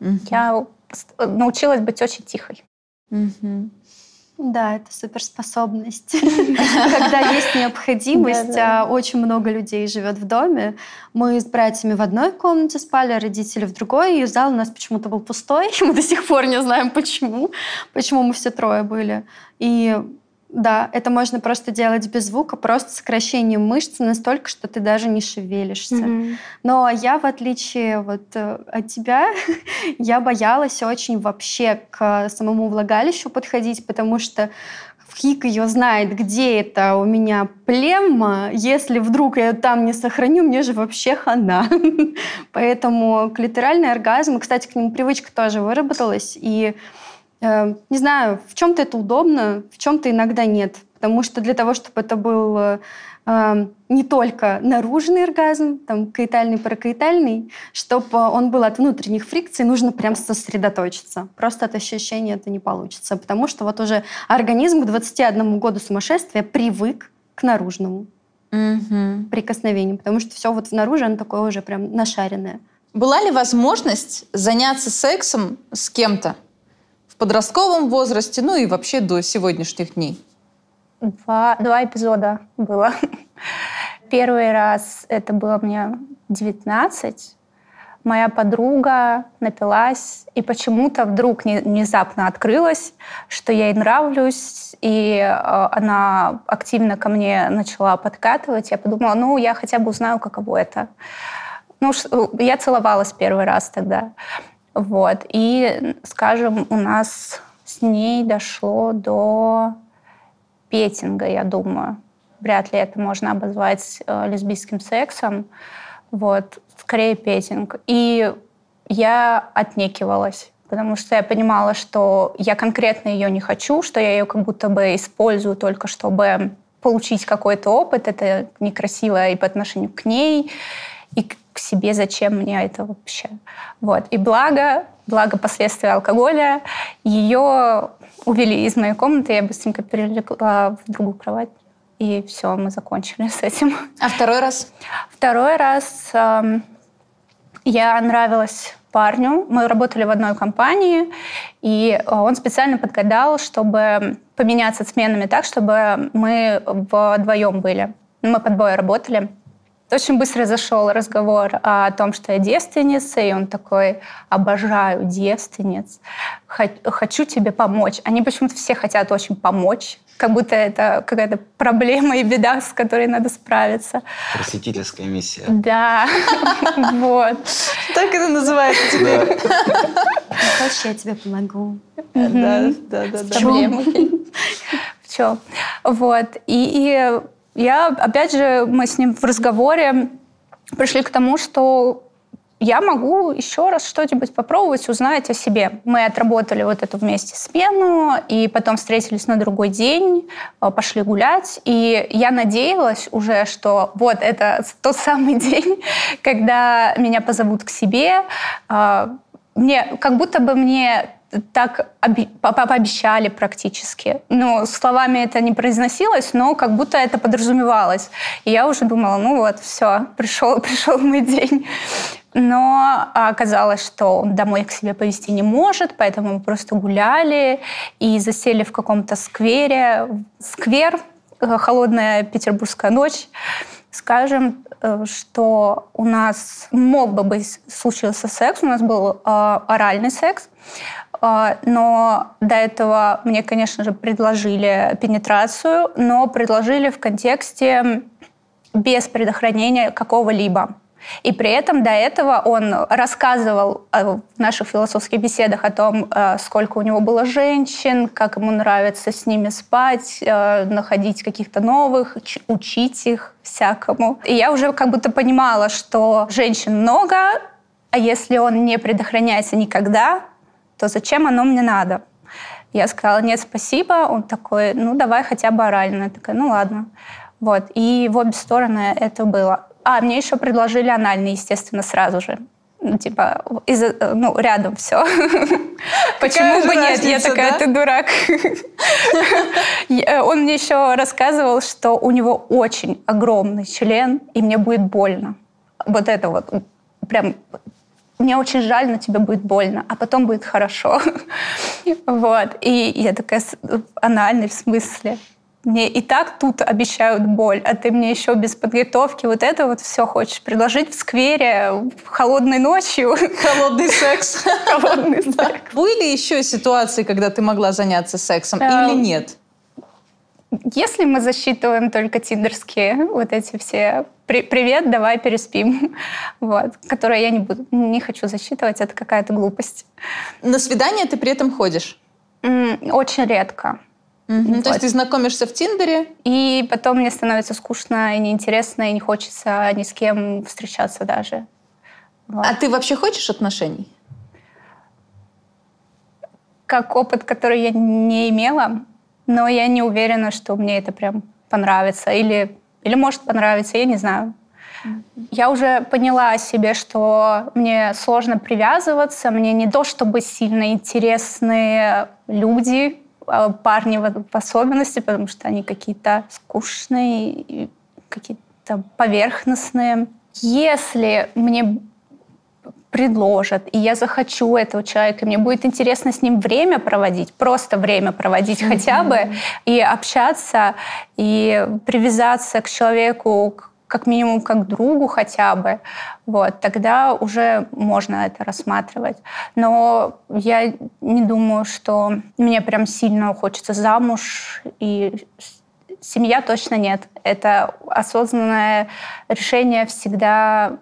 Я научилась быть очень тихой. Угу. Да, это суперспособность. Когда есть необходимость, а очень много людей живет в доме. Мы с братьями в одной комнате спали, а родители в другой, и зал у нас почему-то был пустой. Мы до сих пор не знаем, почему. Почему мы все трое были. И да, это можно просто делать без звука, просто сокращением мышц настолько, что ты даже не шевелишься. Mm-hmm. Но я, в отличие вот э, от тебя, я боялась очень вообще к самому влагалищу подходить, потому что Хик ее знает, где это у меня племма. Если вдруг я там не сохраню, мне же вообще хана. Поэтому клиторальный оргазм, кстати, к нему привычка тоже выработалась, и не знаю, в чем-то это удобно, в чем-то иногда нет. Потому что для того, чтобы это был э, э, не только наружный оргазм, там, каитальный, паракаитальный, чтобы он был от внутренних фрикций, нужно прям сосредоточиться. Просто от ощущения это не получится. Потому что вот уже организм к 21 году сумасшествия привык к наружному угу. прикосновению. Потому что все вот снаружи, оно такое уже прям нашаренное. Была ли возможность заняться сексом с кем-то? Подростковом возрасте, ну и вообще до сегодняшних дней? Два, два эпизода было. Первый раз это было мне 19. Моя подруга напилась и почему-то вдруг внезапно открылась, что я ей нравлюсь, и э, она активно ко мне начала подкатывать. Я подумала, ну, я хотя бы узнаю, каково это. Ну, я целовалась первый раз тогда. Вот. И, скажем, у нас с ней дошло до петинга, я думаю. Вряд ли это можно обозвать э, лесбийским сексом. Вот. Скорее петинг. И я отнекивалась потому что я понимала, что я конкретно ее не хочу, что я ее как будто бы использую только чтобы получить какой-то опыт. Это некрасиво и по отношению к ней, и к себе, зачем мне это вообще. Вот. И благо, благо последствия алкоголя, ее увели из моей комнаты, я быстренько перелегла в другую кровать. И все, мы закончили с этим. А второй раз? Второй раз э, я нравилась парню. Мы работали в одной компании, и он специально подгадал, чтобы поменяться сменами так, чтобы мы вдвоем были. Мы под бой работали. Очень быстро зашел разговор о том, что я девственница, и он такой, обожаю девственниц, хочу тебе помочь. Они почему-то все хотят очень помочь, как будто это какая-то проблема и беда, с которой надо справиться. Просветительская миссия. Да, вот. Так это называется теперь. Хочешь, я тебе помогу. Да, да, да. В Вот. И я, опять же, мы с ним в разговоре пришли к тому, что я могу еще раз что-нибудь попробовать, узнать о себе. Мы отработали вот эту вместе смену, и потом встретились на другой день, э, пошли гулять. И я надеялась уже, что вот это тот самый день, когда меня позовут к себе. Э, мне, как будто бы мне так пообещали практически. Ну, словами это не произносилось, но как будто это подразумевалось. И я уже думала, ну вот, все, пришел, пришел мой день. Но оказалось, что он домой к себе повезти не может, поэтому мы просто гуляли и засели в каком-то сквере. Сквер, э, холодная петербургская ночь. Скажем, э, что у нас мог бы быть случился секс, у нас был э, оральный секс, но до этого мне, конечно же, предложили пенетрацию, но предложили в контексте без предохранения какого-либо. И при этом до этого он рассказывал в наших философских беседах о том, э, сколько у него было женщин, как ему нравится с ними спать, э, находить каких-то новых, учить их всякому. И я уже как будто понимала, что женщин много, а если он не предохраняется никогда, то зачем оно мне надо? Я сказала, нет, спасибо. Он такой, ну, давай хотя бы орально. Я такая, ну, ладно. Вот. И в обе стороны это было. А, мне еще предложили анальный, естественно, сразу же. Ну, типа, из, ну, рядом все. Почему бы нет? Я такая, ты дурак. Он мне еще рассказывал, что у него очень огромный член, и мне будет больно. Вот это вот прям мне очень жаль, но тебе будет больно, а потом будет хорошо. Вот. И я такая, анальный в смысле. Мне и так тут обещают боль, а ты мне еще без подготовки вот это вот все хочешь предложить в сквере холодной ночью. Холодный секс. Холодный секс. Были еще ситуации, когда ты могла заняться сексом или Эм, нет? Если мы засчитываем только тиндерские вот эти все «При- «Привет, давай переспим», вот, которые я не, буду, не хочу засчитывать, это какая-то глупость. На свидание ты при этом ходишь? Очень редко. Мгм. То Вот. есть ты знакомишься в Тиндере, И потом мне становится скучно и неинтересно, и не хочется ни с кем встречаться даже. Вот. а ты вообще хочешь отношений? Как опыт, который я не имела, но я не уверена, что мне это прям понравится. Или, или может понравиться, я не знаю. Я уже поняла о себе, что мне сложно привязываться, мне не то чтобы сильно интересны люди, а парни в особенности, потому что они какие-то скучные, какие-то поверхностные. Если мне предложат, и я захочу этого человека, и мне будет интересно с ним время проводить, просто время проводить хотя бы, и общаться, и привязаться к человеку как минимум как другу хотя бы, вот, тогда уже можно это рассматривать. Но я не думаю, что мне прям сильно хочется замуж, и семья точно нет. Это осознанное решение всегда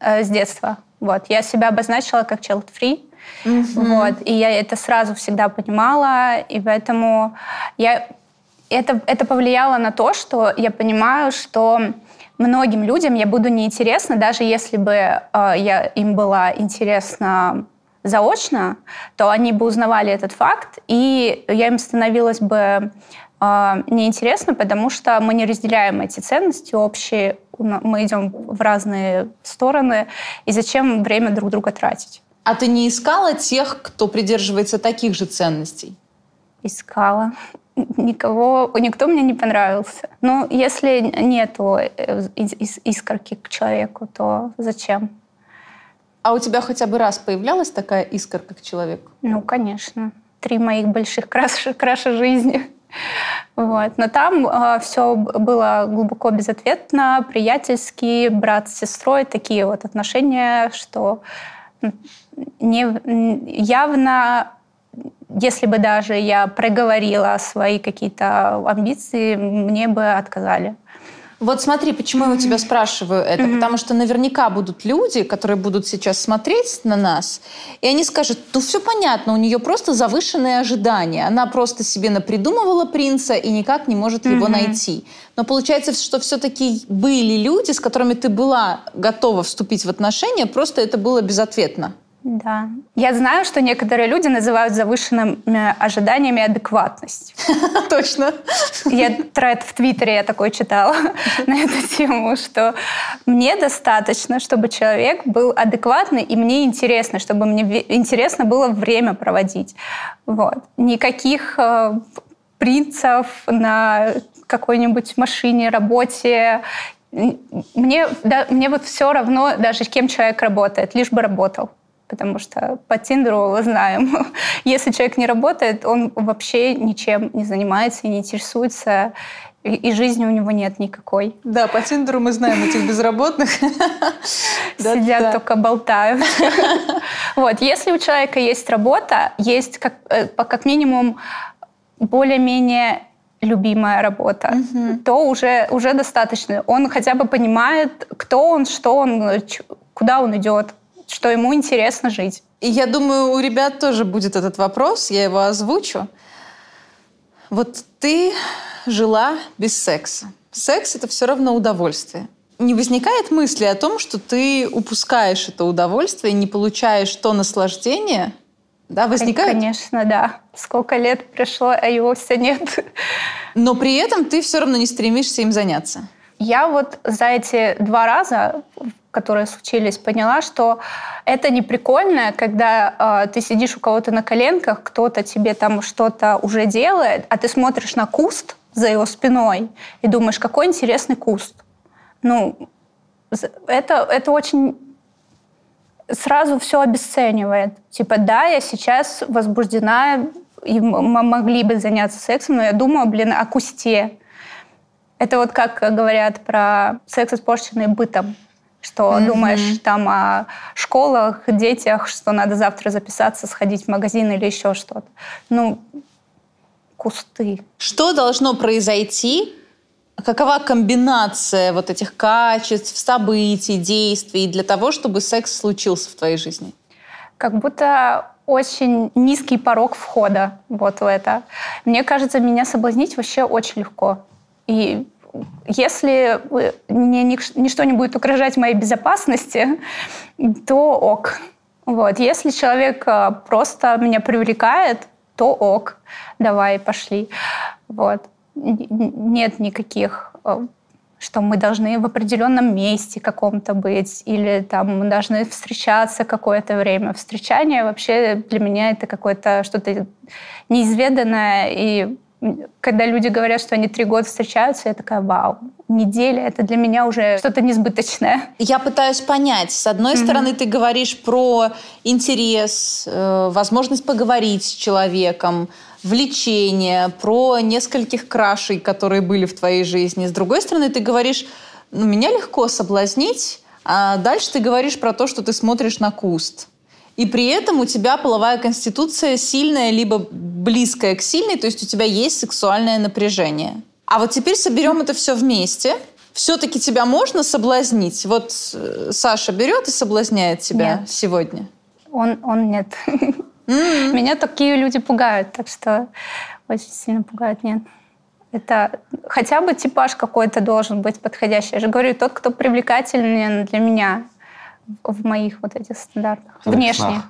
э, с детства. Вот. Я себя обозначила как child-free, вот. и я это сразу всегда понимала, и поэтому я... это, это повлияло на то, что я понимаю, что многим людям я буду неинтересна, даже если бы э, я им была интересна заочно, то они бы узнавали этот факт, и я им становилась бы э, неинтересна, потому что мы не разделяем эти ценности общие, мы идем в разные стороны, и зачем время друг друга тратить? А ты не искала тех, кто придерживается таких же ценностей? Искала. Никого, никто мне не понравился. Ну, если нету э, ис- ис- искорки к человеку, то зачем? А у тебя хотя бы раз появлялась такая искорка к человеку? Ну, конечно. Три моих больших краша, краша жизни. Вот. Но там все было глубоко безответно, приятельски, брат с сестрой, такие вот отношения, что не, явно, если бы даже я проговорила свои какие-то амбиции, мне бы отказали. Вот смотри, почему я у тебя спрашиваю это. Потому что наверняка будут люди, которые будут сейчас смотреть на нас, и они скажут, ну все понятно, у нее просто завышенные ожидания. Она просто себе напридумывала принца и никак не может его найти. Но получается, что все-таки были люди, с которыми ты была готова вступить в отношения, просто это было безответно. Да. Я знаю, что некоторые люди называют завышенными ожиданиями адекватность. Точно. Я тред в Твиттере я такой читала на эту тему, что мне достаточно, чтобы человек был адекватный, и мне интересно, чтобы мне интересно было время проводить. Вот. Никаких э, принцев на какой-нибудь машине, работе. Мне, да, мне вот все равно, даже кем человек работает, лишь бы работал. Потому что по Тиндеру мы знаем, если человек не работает, он вообще ничем не занимается и не интересуется, и, и жизни у него нет никакой. Да, по Тиндеру мы знаем этих безработных. Сидят только болтают. Вот, если у человека есть работа, есть как, э, минимум более-менее любимая работа, то уже, уже достаточно. Он хотя бы понимает, кто он, что он, куда он идет, что ему интересно жить. И я думаю, у ребят тоже будет этот вопрос, я его озвучу. Вот ты жила без секса. Секс это все равно удовольствие. Не возникает мысли о том, что ты упускаешь это удовольствие, не получаешь то наслаждение? Да, возникает? Конечно, да. Сколько лет прошло, а его все нет. Но при этом ты все равно не стремишься им заняться. Я вот за эти два раза, которые случились, поняла, что это не прикольно, когда э, ты сидишь у кого-то на коленках, кто-то тебе там что-то уже делает, а ты смотришь на куст за его спиной и думаешь, какой интересный куст. Ну, это, это очень сразу все обесценивает. Типа, да, я сейчас возбуждена, и мы могли бы заняться сексом, но я думаю, блин, о кусте. Это вот как говорят про секс, испорченный бытом что mm-hmm. думаешь там о школах, детях, что надо завтра записаться, сходить в магазин или еще что-то. Ну, кусты. Что должно произойти? Какова комбинация вот этих качеств, событий, действий для того, чтобы секс случился в твоей жизни? Как будто очень низкий порог входа вот в это. Мне кажется, меня соблазнить вообще очень легко. И если мне ничто не будет угрожать моей безопасности, то ок. Вот. Если человек э, просто меня привлекает, то ок, давай, пошли. Вот. Нет никаких э, что мы должны в определенном месте каком-то быть, или там мы должны встречаться какое-то время. Встречание вообще для меня это какое-то что-то неизведанное, и когда люди говорят, что они три года встречаются, я такая, вау, неделя, это для меня уже что-то несбыточное. Я пытаюсь понять. С одной mm-hmm. стороны, ты говоришь про интерес, э, возможность поговорить с человеком, влечение, про нескольких крашей, которые были в твоей жизни. С другой стороны, ты говоришь, ну, меня легко соблазнить, а дальше ты говоришь про то, что ты смотришь на куст. И при этом у тебя половая конституция сильная, либо близкая к сильной, то есть у тебя есть сексуальное напряжение. А вот теперь соберем это все вместе. Все-таки тебя можно соблазнить? Вот э, Саша берет и соблазняет тебя нет. сегодня? Он, он нет. Mm-hmm. Меня такие люди пугают, так что очень сильно пугают, нет. Это хотя бы типаж какой-то должен быть подходящий. Я же говорю, тот, кто привлекательный для меня в моих вот этих стандартах. В Внешне. Снах.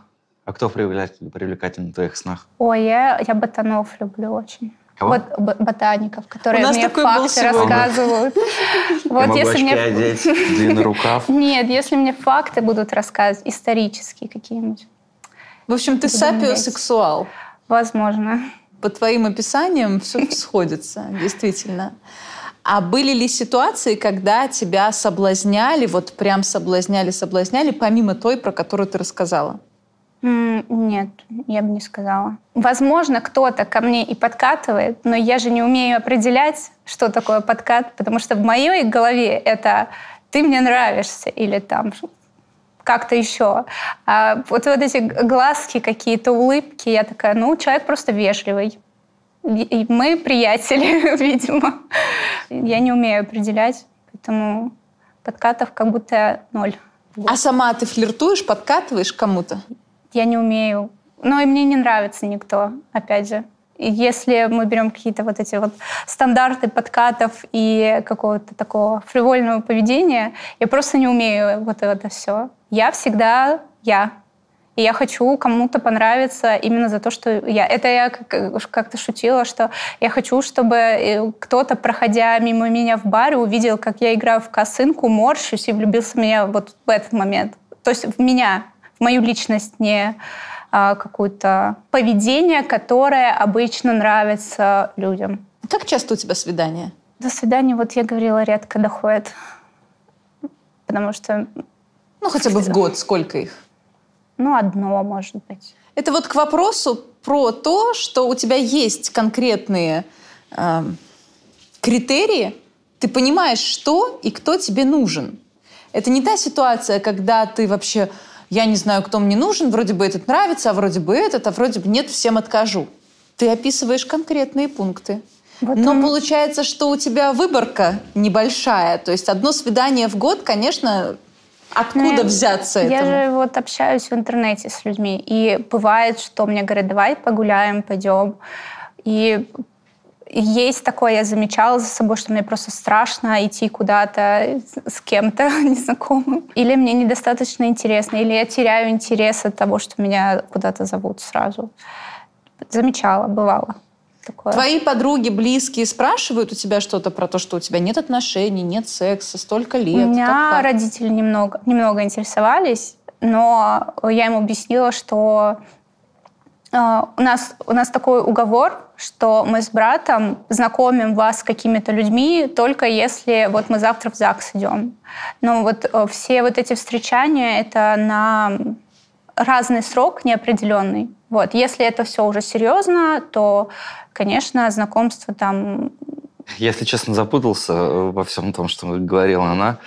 А кто привлекательный в твоих снах? Ой, я, я ботанов люблю очень. Кого? Вот ботаников, которые мне факты рассказывают. Вот если мне одеть, длинный рукав. Нет, если мне факты будут рассказывать, исторические какие-нибудь. В общем, ты сапиосексуал. Возможно. По твоим описаниям все сходится, действительно. А были ли ситуации, когда тебя соблазняли, вот прям соблазняли, соблазняли, помимо той, про которую ты рассказала? Нет, я бы не сказала. Возможно, кто-то ко мне и подкатывает, но я же не умею определять, что такое подкат, потому что в моей голове это «ты мне нравишься» или там как-то еще. А вот, вот эти глазки какие-то, улыбки, я такая, ну, человек просто вежливый. И мы приятели, видимо. Я не умею определять, поэтому подкатов как будто ноль. А сама ты флиртуешь, подкатываешь кому-то? Я не умею. Но и мне не нравится никто, опять же. И если мы берем какие-то вот эти вот стандарты подкатов и какого-то такого фривольного поведения, я просто не умею вот это все. Я всегда я. И я хочу кому-то понравиться именно за то, что я... Это я как-то шутила, что я хочу, чтобы э, кто-то, проходя мимо меня в баре, увидел, как я играю в косынку, морщусь и влюбился в меня вот в этот момент. То есть в меня, в мою личность, не а, какое-то поведение, которое обычно нравится людям. Как часто у тебя свидания? До свидания, вот я говорила, редко доходит. Потому что ну, хотя бы в год сколько их? Ну, одно, может быть. Это вот к вопросу про то, что у тебя есть конкретные э, критерии, ты понимаешь, что и кто тебе нужен. Это не та ситуация, когда ты вообще, я не знаю, кто мне нужен, вроде бы этот нравится, а вроде бы этот, а вроде бы нет, всем откажу. Ты описываешь конкретные пункты. Вот Но он... получается, что у тебя выборка небольшая. То есть одно свидание в год, конечно, Откуда ну, взяться я этому? Я же вот общаюсь в интернете с людьми, и бывает, что мне говорят, давай погуляем, пойдем. И есть такое, я замечала за собой, что мне просто страшно идти куда-то с кем-то незнакомым. Или мне недостаточно интересно, или я теряю интерес от того, что меня куда-то зовут сразу. Замечала, бывало такое. Твои подруги, близкие спрашивают у тебя что-то про то, что у тебя нет отношений, нет секса, столько лет? У меня как родители немного, немного интересовались, но я им объяснила, что э, у, нас, у нас такой уговор, что мы с братом знакомим вас с какими-то людьми только если вот мы завтра в ЗАГС идем. Но вот э, все вот эти встречания — это на разный срок неопределенный. Вот. Если это все уже серьезно, то, конечно, знакомство там... Если честно, запутался э, во всем том, что говорила она.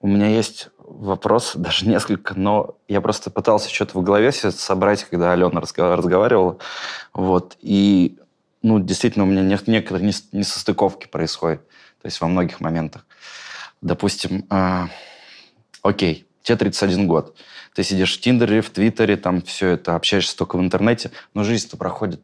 У меня есть вопрос, даже несколько, но я просто пытался что-то в голове все собрать, когда Алена разговаривала. Вот. И ну, действительно, у меня некоторые несостыковки происходят. То есть во многих моментах. Допустим, э, окей, тебе 31 год. Ты сидишь в Тиндере, в Твиттере, там все это, общаешься только в интернете, но жизнь-то проходит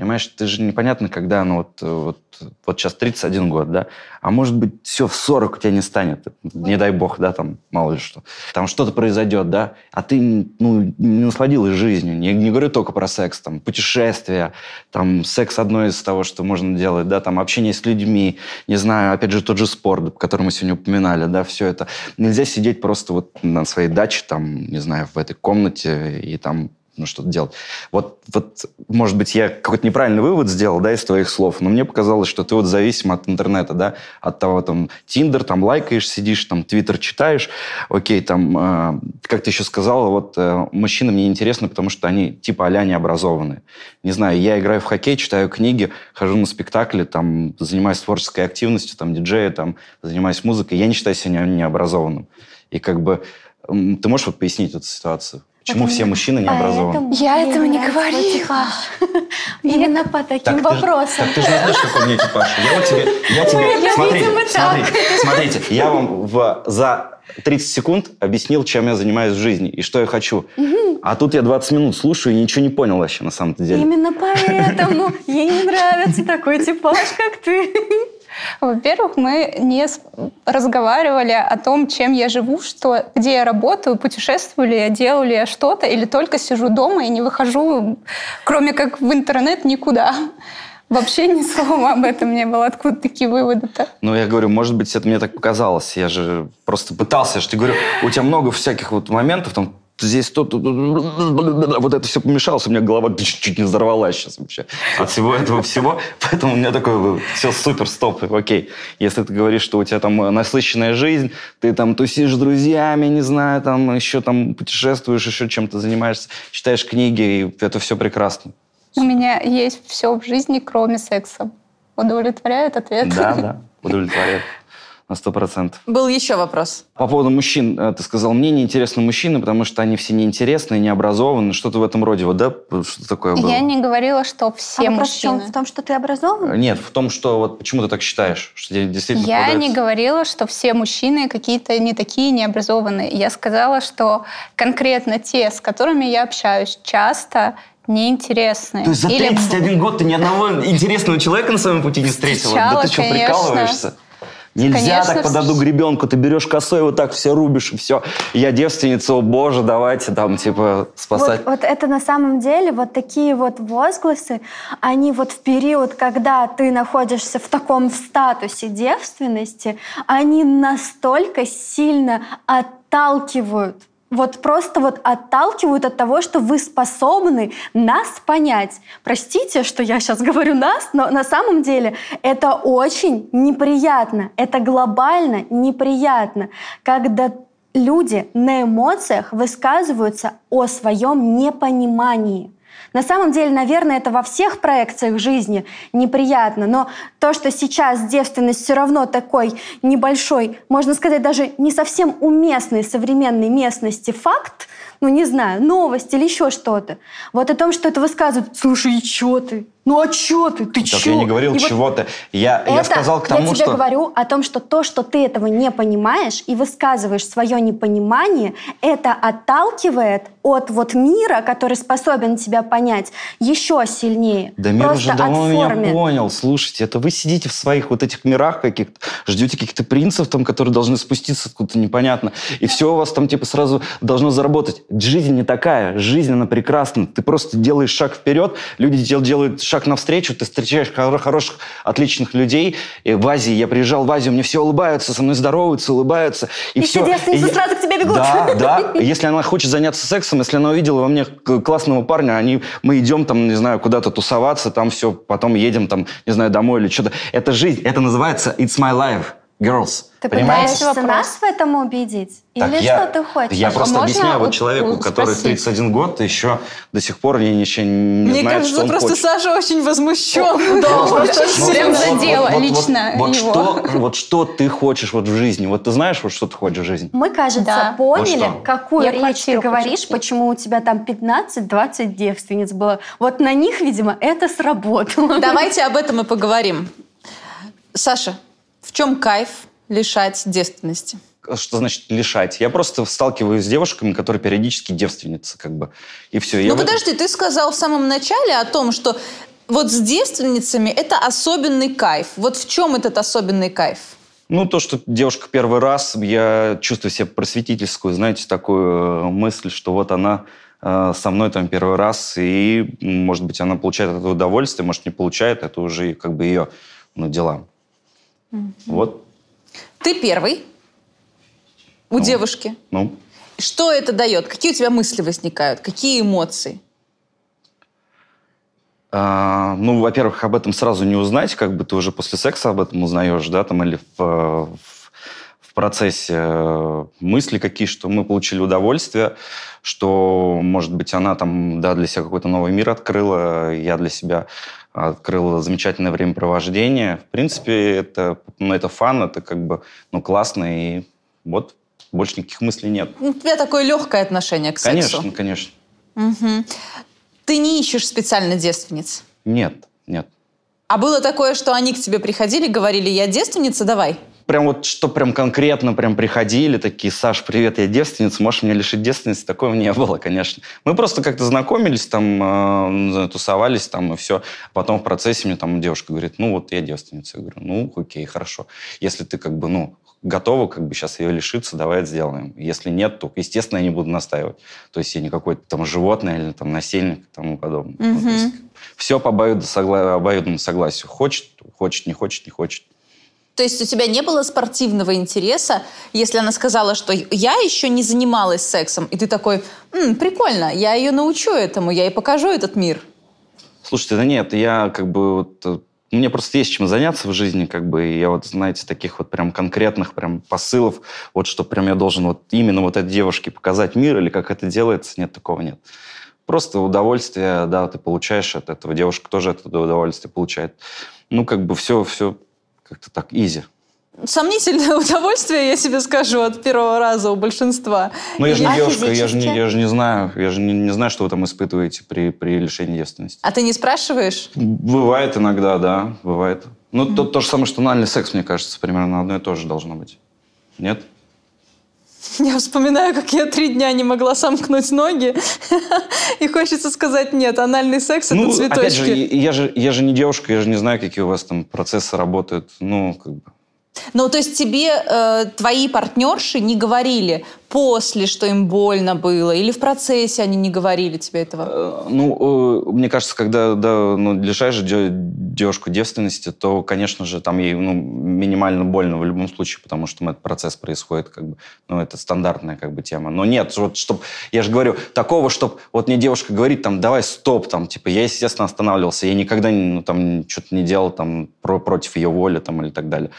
Понимаешь, ты же непонятно, когда, ну вот, вот, вот сейчас 31 год, да, а может быть все в 40 у тебя не станет, не дай бог, да, там мало ли что. Там что-то произойдет, да, а ты, ну, не насладилась жизнью. Не, не говорю только про секс, там, путешествия, там, секс одно из того, что можно делать, да, там, общение с людьми, не знаю, опять же, тот же спорт, который мы сегодня упоминали, да, все это. Нельзя сидеть просто вот на своей даче, там, не знаю, в этой комнате и там ну, что-то делать. Вот, вот, может быть, я какой-то неправильный вывод сделал, да, из твоих слов, но мне показалось, что ты вот зависим от интернета, да, от того, там, Тиндер, там, лайкаешь, сидишь, там, Твиттер читаешь, окей, там, э, как ты еще сказала, вот, э, мужчины мне интересны, потому что они, типа, а-ля необразованные. Не знаю, я играю в хоккей, читаю книги, хожу на спектакли, там, занимаюсь творческой активностью, там, диджея, там, занимаюсь музыкой, я не считаю себя необразованным. И как бы ты можешь вот пояснить эту ситуацию? Почему все мужчины не образованы? Я этого не говорила. Именно по таким вопросам. Так ты же знаешь, какой у меня типаж. Я вот тебе... Я тебе... Смотрите, смотрите, смотрите. Я вам в, за 30 секунд объяснил, чем я занимаюсь в жизни и что я хочу. А тут я 20 минут слушаю и ничего не понял вообще на самом-то деле. Именно поэтому ей не нравится такой типаж, как ты. Во-первых, мы не разговаривали о том, чем я живу, что, где я работаю, путешествую ли я, делаю ли я что-то, или только сижу дома и не выхожу, кроме как в интернет, никуда. Вообще ни слова об этом не было. Откуда такие выводы-то? Ну, я говорю, может быть, это мне так показалось. Я же просто пытался. Я же тебе говорю, у тебя много всяких вот моментов, там, здесь то, вот это все помешалось, у меня голова чуть-чуть не взорвалась сейчас вообще от всего этого всего. Поэтому у меня такой, все супер, стоп, окей. Если ты говоришь, что у тебя там насыщенная жизнь, ты там тусишь с друзьями, не знаю, там еще там путешествуешь, еще чем-то занимаешься, читаешь книги, и это все прекрасно. У меня есть все в жизни, кроме секса. Удовлетворяет ответ? Да, да, удовлетворяет на сто процентов. Был еще вопрос. По поводу мужчин. Э, ты сказал, мне неинтересны мужчины, потому что они все неинтересные, необразованные. Что-то в этом роде. Вот, да? Что такое было? Я не говорила, что все а мужчины. В том, что ты образован? Э, нет, в том, что вот почему ты так считаешь? Что тебе действительно Я попадается... не говорила, что все мужчины какие-то не такие необразованные. Я сказала, что конкретно те, с которыми я общаюсь, часто неинтересные. То есть за 31 Или... год ты ни одного интересного человека на своем пути не встретила? Встречала, да ты что, конечно. прикалываешься? Нельзя Конечно, так подойду к ребенку, ты берешь косой, вот так все рубишь, и все. Я девственница, о боже, давайте там, типа, спасать. Вот, вот это на самом деле, вот такие вот возгласы, они вот в период, когда ты находишься в таком статусе девственности, они настолько сильно отталкивают вот просто вот отталкивают от того, что вы способны нас понять. Простите, что я сейчас говорю нас, но на самом деле это очень неприятно, это глобально неприятно, когда люди на эмоциях высказываются о своем непонимании. На самом деле, наверное, это во всех проекциях жизни неприятно, но то, что сейчас девственность все равно такой небольшой, можно сказать, даже не совсем уместный современной местности факт, ну не знаю, новость или еще что-то. Вот о том, что это высказывают, слушай, и что ты? Ну а что ты? Ты так я не говорил чего-то. Я, я сказал к тому, я тебе что... говорю о том, что то, что ты этого не понимаешь и высказываешь свое непонимание, это отталкивает от вот мира, который способен тебя понять, еще сильнее. Да мир уже давно меня понял. Слушайте, это вы сидите в своих вот этих мирах каких-то, ждете каких-то принцев там, которые должны спуститься откуда-то непонятно. И все у вас там типа сразу должно заработать. Жизнь не такая. Жизнь, она прекрасна. Ты просто делаешь шаг вперед, люди делают шаг навстречу, ты встречаешь хоро- хороших, отличных людей. И в Азии, я приезжал в Азию, мне все улыбаются, со мной здороваются, улыбаются. И все. все девственницы сразу к тебе бегут. Да, да. Если она хочет заняться сексом, если она увидела во мне классного парня, они, мы идем там, не знаю, куда-то тусоваться, там все, потом едем там, не знаю, домой или что-то. Это жизнь, это называется «It's my life». Girls. Ты Понимаете? пытаешься нас в этом убедить? Так Или я- что ты хочешь? Я просто объясняю вот человеку, ну, который спросить? 31 год, еще до сих пор не, ничего не Мне знает, кажется, что он просто хочет. Саша очень возмущен. Да, совсем. прям задела вот, лично вот, его. Вот что, вот что ты хочешь вот в жизни? Вот ты знаешь, вот что ты хочешь в жизни? Мы, кажется, поняли, какую речь ты говоришь, почему у тебя там 15-20 девственниц было. Вот на них, видимо, это сработало. Давайте об этом и поговорим. Саша, в чем кайф лишать девственности? Что значит лишать? Я просто сталкиваюсь с девушками, которые периодически девственницы, как бы. И все. Ну подожди, ты сказал в самом начале о том, что вот с девственницами это особенный кайф. Вот в чем этот особенный кайф? Ну, то, что девушка первый раз, я чувствую себе просветительскую, знаете, такую э, мысль, что вот она э, со мной там первый раз, и, может быть, она получает этого удовольствие, может, не получает, это уже как бы ее ну, дела. Вот, Ты первый у Ну. девушки. ну, Что это дает? Какие у тебя мысли возникают? Какие эмоции? А, ну, во-первых, об этом сразу не узнать, как бы ты уже после секса об этом узнаешь, да, там, или в, в, в процессе э, мысли какие, что мы получили удовольствие, что, может быть, она там, да, для себя какой-то новый мир открыла, я для себя открыл замечательное времяпровождение. В принципе, это, ну, это фан, это как бы, ну, классно, и вот больше никаких мыслей нет. У тебя такое легкое отношение к сексу. Конечно, конечно. Мгм. Ты не ищешь специально девственниц. Нет, нет. А было такое, что они к тебе приходили, говорили, я девственница, давай. Прям вот что прям конкретно прям приходили такие, Саш, привет, я девственница, можешь меня лишить девственности? Такого не было, конечно. Мы просто как-то знакомились, там, э, тусовались там и все. Потом в процессе мне там девушка говорит, ну вот я девственница. Я говорю, ну окей, хорошо. Если ты как бы, ну, готова как бы сейчас ее лишиться, давай это сделаем. Если нет, то, естественно, я не буду настаивать. То есть я не какой-то там животное или там насильник и тому подобное. Ну, то есть все по обоюдному, согла- обоюдному согласию. Хочет, хочет, не хочет, не хочет. То есть у тебя не было спортивного интереса, если она сказала, что я еще не занималась сексом, и ты такой, «М, прикольно, я ее научу этому, я ей покажу этот мир. Слушайте, да нет, я как бы вот... э, Мне просто есть чем заняться в жизни, как бы, и я вот, знаете, таких вот прям конкретных прям посылов, вот что прям я должен вот именно вот этой девушке показать мир или как это делается, нет, такого нет. Просто удовольствие, да, ты получаешь от этого, девушка тоже этого удовольствие получает. Ну, как бы все, все как-то так, изи. Сомнительное удовольствие, я себе скажу, от первого раза у большинства. Ну, я же не А девушка, я же не, я же не знаю, я же не, не знаю, что вы там испытываете при, при лишении девственности. А ты не спрашиваешь? Бывает иногда, да, бывает. Ну, то, то же самое, что анальный секс, мне кажется, примерно одно и то же должно быть. Нет? Я вспоминаю, как я три дня не могла сомкнуть ноги, и хочется сказать, нет, анальный секс — это ну, цветочки. опять же, я же, я же не девушка, я же не знаю, какие у вас там процессы работают. Ну, как бы. Ну, то есть тебе э, твои партнерши не говорили после, что им больно было, или в процессе они не говорили тебе этого? Э, Ну, э, мне кажется, когда да, ну, лишаешь де- девушку девственности, то, конечно же, там ей ну, минимально больно в любом случае, потому что этот процесс происходит, как бы, ну, это стандартная как бы тема. Но нет, вот, чтоб, я же говорю, такого, чтобы вот мне девушка говорит, там, давай, стоп, там, типа, я, естественно, останавливался, я никогда, ну, там, что-то не делал, там, про, против ее воли, там, или так далее.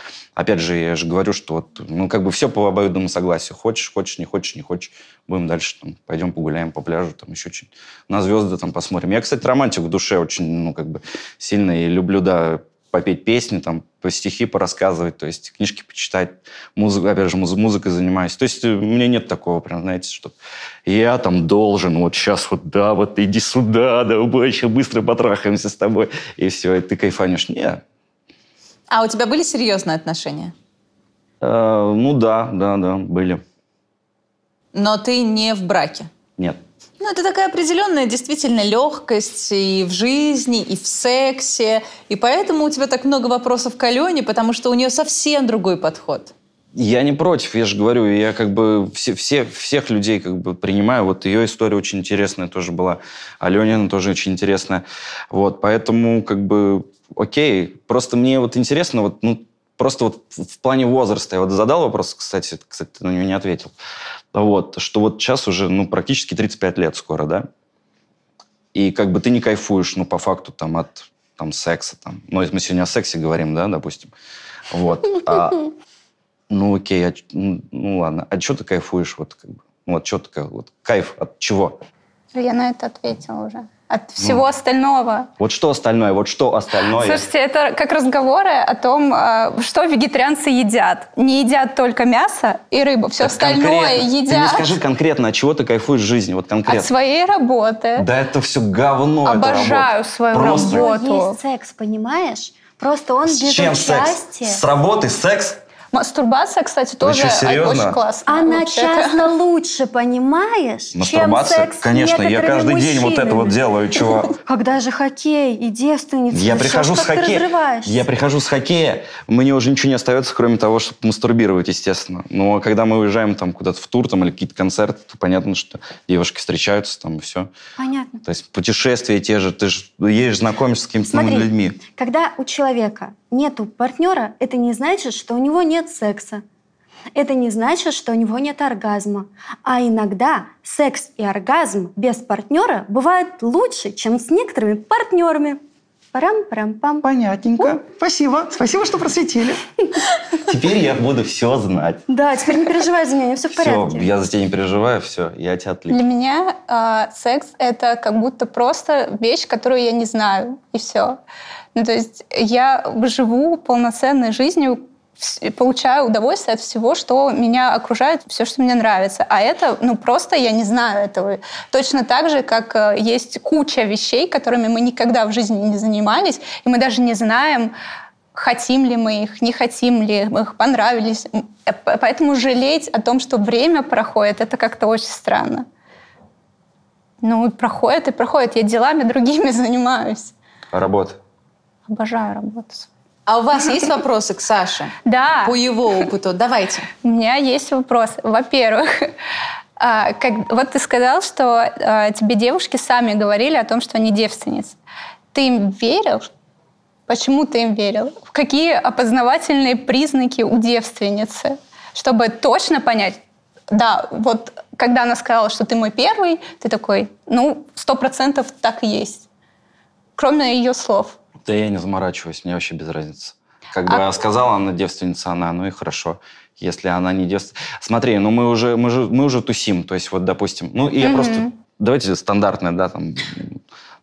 Опять же, я же говорю, что вот, ну, как бы все по обоюдному согласию. Хочешь, хочешь, не хочешь, не хочешь. Будем дальше, там, пойдем погуляем по пляжу, там, еще что-нибудь. На звезды там посмотрим. Я, кстати, романтик в душе очень, ну, как бы, сильно и люблю, да, попеть песни, там, по стихи порассказывать, то есть книжки почитать, музыку, опять же, муз- музыкой занимаюсь. То есть э, у меня нет такого, прям, знаете, что я там должен, вот сейчас вот, да, вот иди сюда, да, еще быстро потрахаемся с тобой, и все, и ты кайфанешь. Нет. А у тебя были серьезные отношения? Э, ну да, да, да, были. Но ты не в браке? Нет. Ну, это такая определенная действительно легкость и в жизни, и в сексе. И поэтому у тебя так много вопросов к Алене, потому что у нее совсем другой подход. Я не против, я же говорю, я как бы все, все, всех людей как бы принимаю. Вот ее история очень интересная тоже была. Аленина тоже очень интересная. Вот, поэтому как бы окей. Просто мне вот интересно, вот, ну, просто вот в плане возраста. Я вот задал вопрос, кстати, кстати, ты на него не ответил. Вот, что вот сейчас уже, ну, практически 35 лет скоро, да? И как бы ты не кайфуешь, ну, по факту, там, от там, секса, там. Ну, мы сегодня о сексе говорим, да, допустим. Вот. А, ну, окей, а, ну, ну, ладно. А что ты кайфуешь? Вот, как бы, ну, вот, что ты, вот, кайф от чего? Я на это ответила уже от всего ну, остального. Вот что остальное? Вот что остальное? Слушайте, это как разговоры о том, а, что вегетарианцы едят. Не едят только мясо и рыбу, все так остальное едят. Ты мне скажи конкретно, от чего ты кайфуешь в жизни? Вот конкретно. От своей работы. Да это все говно. Обожаю свою Просто... работу. Есть секс, понимаешь? Просто он с без чем участия. Секс? С работы секс? Мастурбация, кстати, тоже очень классно. Она часто лучше, понимаешь, Мастурбация? чем секс Конечно, я каждый мужчинами. день вот это вот делаю, чего. Когда же хоккей и девственница, я прихожу с хоккея. Я прихожу с хоккея, мне уже ничего не остается, кроме того, чтобы мастурбировать, естественно. Но когда мы уезжаем там куда-то в тур там, или какие-то концерты, то понятно, что девушки встречаются там и все. Понятно. То есть путешествия те же, ты же едешь, знакомишься с какими-то новыми людьми. когда у человека нету партнера, это не значит, что у него нет секса. Это не значит, что у него нет оргазма. А иногда секс и оргазм без партнера бывают лучше, чем с некоторыми партнерами. Парам-парам-пам. Понятненько. Спасибо. Спасибо, что просветили. Теперь я буду все знать. Да, теперь не переживай за меня, все в порядке. Все, я за тебя не переживаю, все, я тебя отвлеку. Для меня э, секс — это как будто просто вещь, которую я не знаю, и все. Ну, то есть я живу полноценной жизнью, получаю удовольствие от всего, что меня окружает, все, что мне нравится. А это, ну, просто я не знаю этого. Точно так же, как э, есть куча вещей, которыми мы никогда в жизни не занимались, и мы даже не знаем, хотим ли мы их, не хотим ли, мы их понравились. Э, поэтому жалеть о том, что время проходит, это как-то очень странно. Ну, проходит и проходит. Я делами другими занимаюсь. Работа. Обожаю работать. А у вас есть вопросы к Саше? Да. По его опыту? Давайте. У меня есть вопрос. Во-первых, а, как, вот ты сказал, что а, тебе девушки сами говорили о том, что они девственницы. Ты им верил? Почему ты им верил? Какие опознавательные признаки у девственницы? Чтобы точно понять, да, вот когда она сказала, что ты мой первый, ты такой, ну, сто процентов так и есть. Кроме ее слов. Да я не заморачиваюсь, мне вообще без разницы. Как бы а... сказала она девственница, она, ну и хорошо. Если она не девственница... Смотри, ну мы уже, мы, же, мы уже тусим, то есть вот, допустим, ну и я mm-hmm. просто... Давайте стандартная, да, там,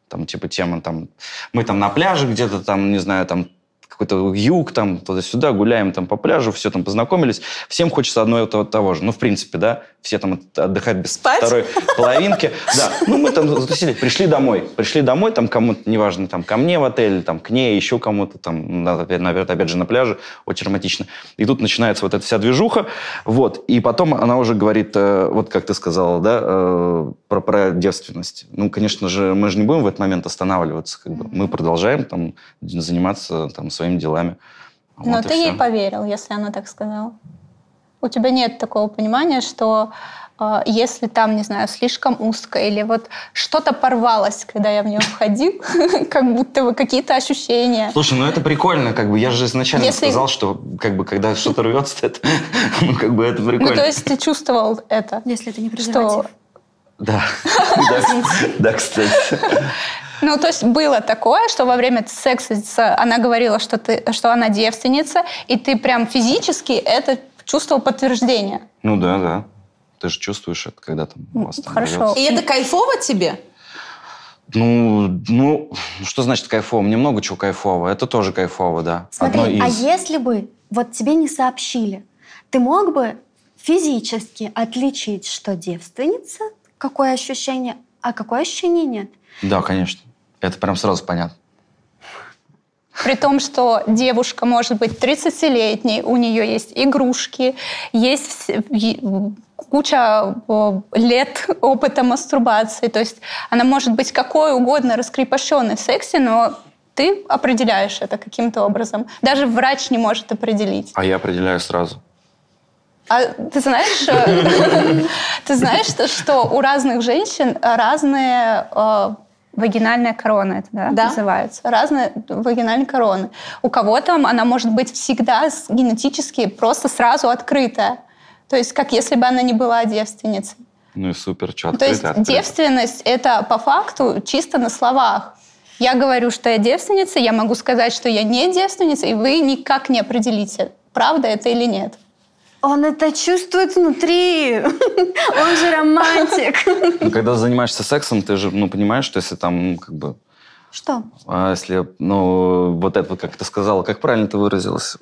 там типа тема, там, мы там на пляже где-то там, не знаю, там какой-то юг, там, туда-сюда, гуляем там по пляжу, все там познакомились. Всем хочется одно и того, того же. Ну, в принципе, да, все там отдыхают без Спать? второй половинки. Да, ну, мы там затусили, пришли домой. Пришли домой, там кому-то, неважно, там ко мне в отель, там к ней, еще кому-то, там, наверное, опять же, на пляже, очень романтично. И тут начинается вот эта вся движуха, вот, и потом она уже говорит, э, вот как ты сказала, да, э, про, про девственность. Ну, конечно же, мы же не будем в этот момент останавливаться, как бы. Мы продолжаем там заниматься там своим своими делами. Но вот ты ей поверил, если она так сказала. У тебя нет такого понимания, что э, если там, не знаю, слишком узко или вот что-то порвалось, когда я в нее входил, как будто бы какие-то ощущения. Слушай, ну это прикольно, как бы я же изначально если... сказал, что как бы когда что-то рвется, это, ну как бы это прикольно. Ну то есть ты чувствовал это? Если это не презерватив. Что... Да, да, кстати. Ну, то есть было такое, что во время секса она говорила, что, ты, что она девственница, и ты прям физически это чувствовал подтверждение. Ну да, да. Ты же чувствуешь это, когда там у вас там Хорошо. И это кайфово тебе? Ну, ну, что значит кайфово? Мне много чего кайфово. Это тоже кайфово, да. Смотри, Одно из... а если бы вот тебе не сообщили, ты мог бы физически отличить, что девственница, какое ощущение, а какое ощущение нет? Да, конечно. Это прям сразу понятно. При том, что девушка может быть 30-летней, у нее есть игрушки, есть куча лет опыта мастурбации. То есть она может быть какой угодно раскрепощенной в сексе, но ты определяешь это каким-то образом. Даже врач не может определить. А я определяю сразу. А ты знаешь, э, ты знаешь, что у разных женщин разные э, вагинальная корона, это да, да? называется. Разные вагинальные короны. У кого-то она может быть всегда генетически просто сразу открытая. То есть как если бы она не была девственницей. Ну и супер, что То есть открыто. девственность это по факту чисто на словах. Я говорю, что я девственница, я могу сказать, что я не девственница, и вы никак не определите, правда это или нет. Он это чувствует внутри. Он же романтик. Ну, когда занимаешься сексом, ты же ну, понимаешь, что если там, ну, как бы... Что? А если, ну, вот это, как ты сказала, как правильно ты выразилась?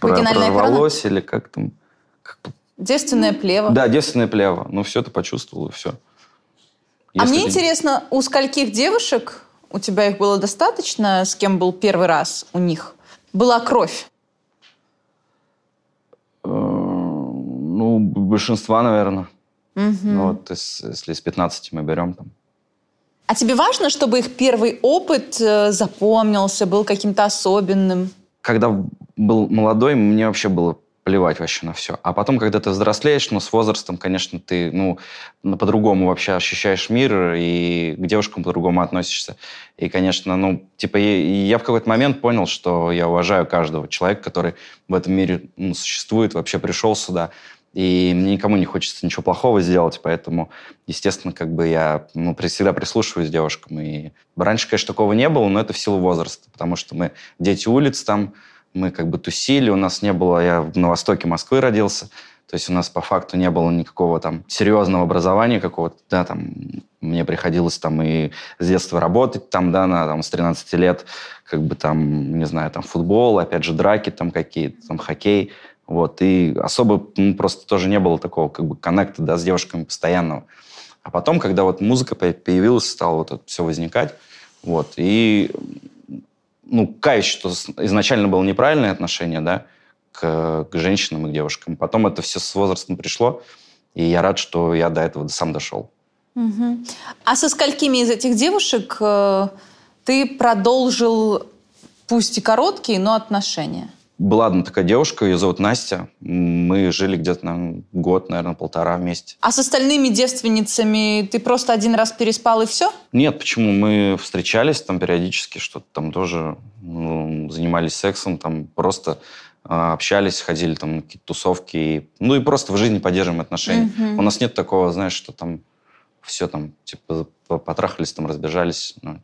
Про, прорвалось или как там? Как... Девственное плево. Да, девственное плево. Ну, все, ты почувствовал, и все. Если а мне ты... интересно, у скольких девушек, у тебя их было достаточно, с кем был первый раз у них, была кровь? Большинства, наверное. Угу. Ну, вот если из 15 мы берем там. А тебе важно, чтобы их первый опыт э, запомнился, был каким-то особенным? Когда был молодой, мне вообще было плевать вообще на все. А потом, когда ты взрослеешь, ну, с возрастом, конечно, ты, ну, по-другому вообще ощущаешь мир и к девушкам по-другому относишься. И, конечно, ну, типа, я, я в какой-то момент понял, что я уважаю каждого человека, который в этом мире ну, существует, вообще пришел сюда. И мне никому не хочется ничего плохого сделать, поэтому, естественно, как бы я ну, всегда прислушиваюсь девушкам. И раньше, конечно, такого не было, но это в силу возраста, потому что мы дети улиц там, мы как бы тусили, у нас не было, я на востоке Москвы родился, то есть у нас по факту не было никакого там серьезного образования какого-то, да, там мне приходилось там и с детства работать там, да, на, там, с 13 лет, как бы там, не знаю, там футбол, опять же, драки там какие-то, там хоккей, вот, и особо ну, просто тоже не было такого как бы коннекта, да, с девушками постоянного. А потом, когда вот музыка появилась, стало вот это все возникать, вот, и, ну, каюсь, что изначально было неправильное отношение, да, к, к женщинам и к девушкам. Потом это все с возрастом пришло, и я рад, что я до этого сам дошел. Угу. А со сколькими из этих девушек э, ты продолжил, пусть и короткие, но отношения? Была одна такая девушка, ее зовут Настя. Мы жили где-то на год, наверное, полтора вместе. А с остальными девственницами ты просто один раз переспал и все? Нет, почему? Мы встречались там периодически, что-то там тоже ну, занимались сексом, там просто э, общались, ходили там на какие-то тусовки. И, ну и просто в жизни поддерживаем отношения. Mm-hmm. У нас нет такого, знаешь, что там все там, типа, потрахались, там разбежались. Ну,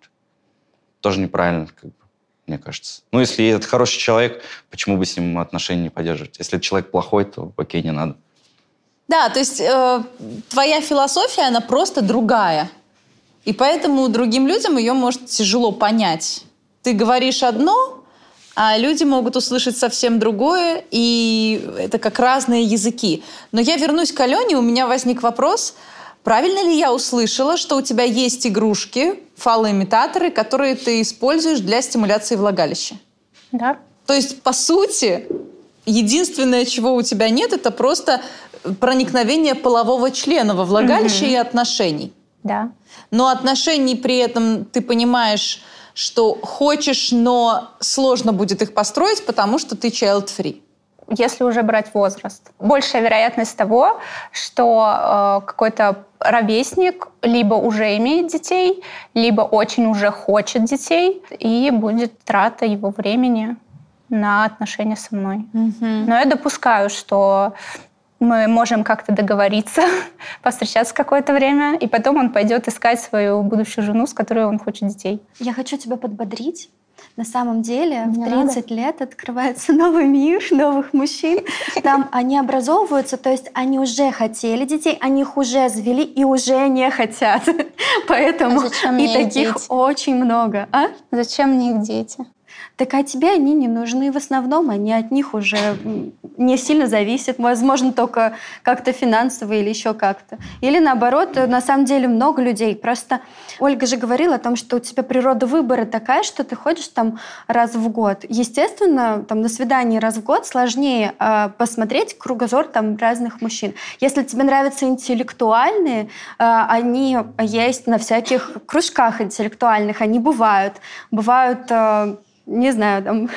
тоже неправильно, как бы мне кажется. Ну, если это хороший человек, почему бы с ним отношения не поддерживать? Если человек плохой, то окей, не надо. Да, то есть э, твоя философия, она просто другая. И поэтому другим людям ее может тяжело понять. Ты говоришь одно, а люди могут услышать совсем другое, и это как разные языки. Но я вернусь к Алене, у меня возник вопрос – Правильно ли я услышала, что у тебя есть игрушки, фалоимитаторы, которые ты используешь для стимуляции влагалища? Да. То есть, по сути, единственное, чего у тебя нет, это просто проникновение полового члена во влагалище угу. и отношений. Да. Но отношений при этом ты понимаешь, что хочешь, но сложно будет их построить, потому что ты child-free если уже брать возраст. Большая вероятность того, что э, какой-то ровесник либо уже имеет детей, либо очень уже хочет детей, и будет трата его времени на отношения со мной. Mm-hmm. Но я допускаю, что мы можем как-то договориться, повстречаться какое-то время, и потом он пойдет искать свою будущую жену, с которой он хочет детей. Я хочу тебя подбодрить. На самом деле Не в 30 надо. лет открывается новый мир новых мужчин. Там они образовываются, то есть они уже хотели детей, они их уже завели и уже не хотят. Поэтому а и таких дети? очень много. А? Зачем мне их дети? Так а тебе они не нужны. В основном они от них уже не сильно зависят. Возможно, только как-то финансово или еще как-то. Или наоборот, на самом деле много людей. Просто Ольга же говорила о том, что у тебя природа выбора такая, что ты ходишь там раз в год. Естественно, там на свидании раз в год сложнее э, посмотреть кругозор там разных мужчин. Если тебе нравятся интеллектуальные, э, они есть на всяких кружках интеллектуальных, они бывают. Бывают э, не знаю, там,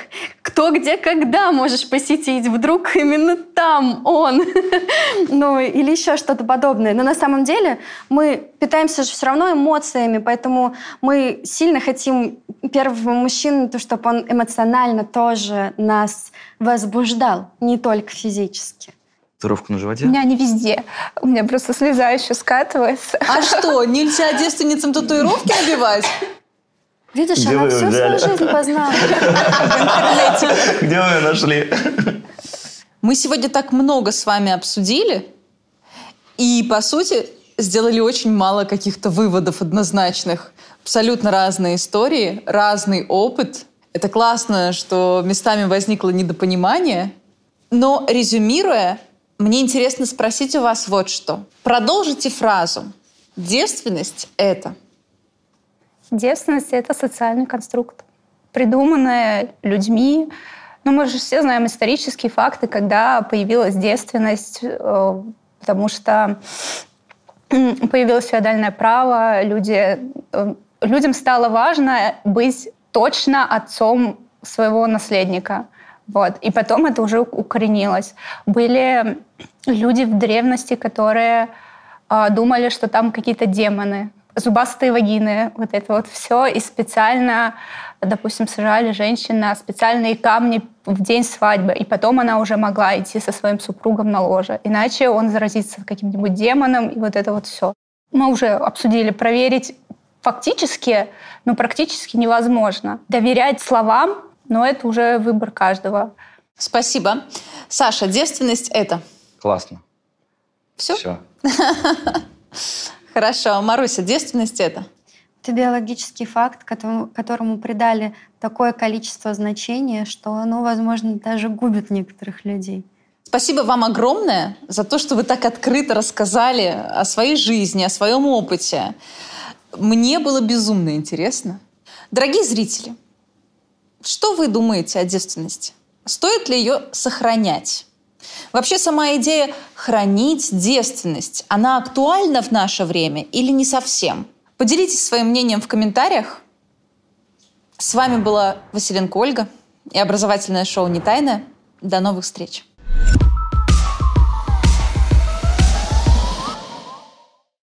кто, где, когда можешь посетить, вдруг именно там он, ну, или еще что-то подобное. Но на самом деле мы питаемся же все равно эмоциями, поэтому мы сильно хотим первого мужчину, то, чтобы он эмоционально тоже нас возбуждал, не только физически. Татуировка на животе? У меня не везде. У меня просто слеза еще скатывается. А что, нельзя девственницам татуировки набивать? Видишь, Где она всю свою жизнь познала. Где вы ее нашли? Мы сегодня так много с вами обсудили, и, по сути, сделали очень мало каких-то выводов однозначных. Абсолютно разные истории, разный опыт. Это классно, что местами возникло недопонимание. Но, резюмируя, мне интересно спросить у вас вот что. Продолжите фразу. Девственность — это... Девственность — это социальный конструкт, придуманная людьми. Ну, мы же все знаем исторические факты, когда появилась девственность, э, потому что появилось феодальное право, люди, э, людям стало важно быть точно отцом своего наследника. Вот. И потом это уже укоренилось. Были люди в древности, которые э, думали, что там какие-то демоны зубастые вагины, вот это вот все. И специально, допустим, сажали женщин на специальные камни в день свадьбы. И потом она уже могла идти со своим супругом на ложе. Иначе он заразится каким-нибудь демоном, и вот это вот все. Мы уже обсудили, проверить фактически, но практически невозможно. Доверять словам, но это уже выбор каждого. Спасибо. Саша, девственность это? Классно. Все? Все. Хорошо. Маруся, девственность это? Это биологический факт, которому, которому придали такое количество значения, что оно, возможно, даже губит некоторых людей. Спасибо вам огромное за то, что вы так открыто рассказали о своей жизни, о своем опыте. Мне было безумно интересно. Дорогие зрители, что вы думаете о девственности? Стоит ли ее сохранять? Вообще сама идея хранить девственность, она актуальна в наше время или не совсем? Поделитесь своим мнением в комментариях. С вами была Василенко Ольга и образовательное шоу «Не тайное». До новых встреч!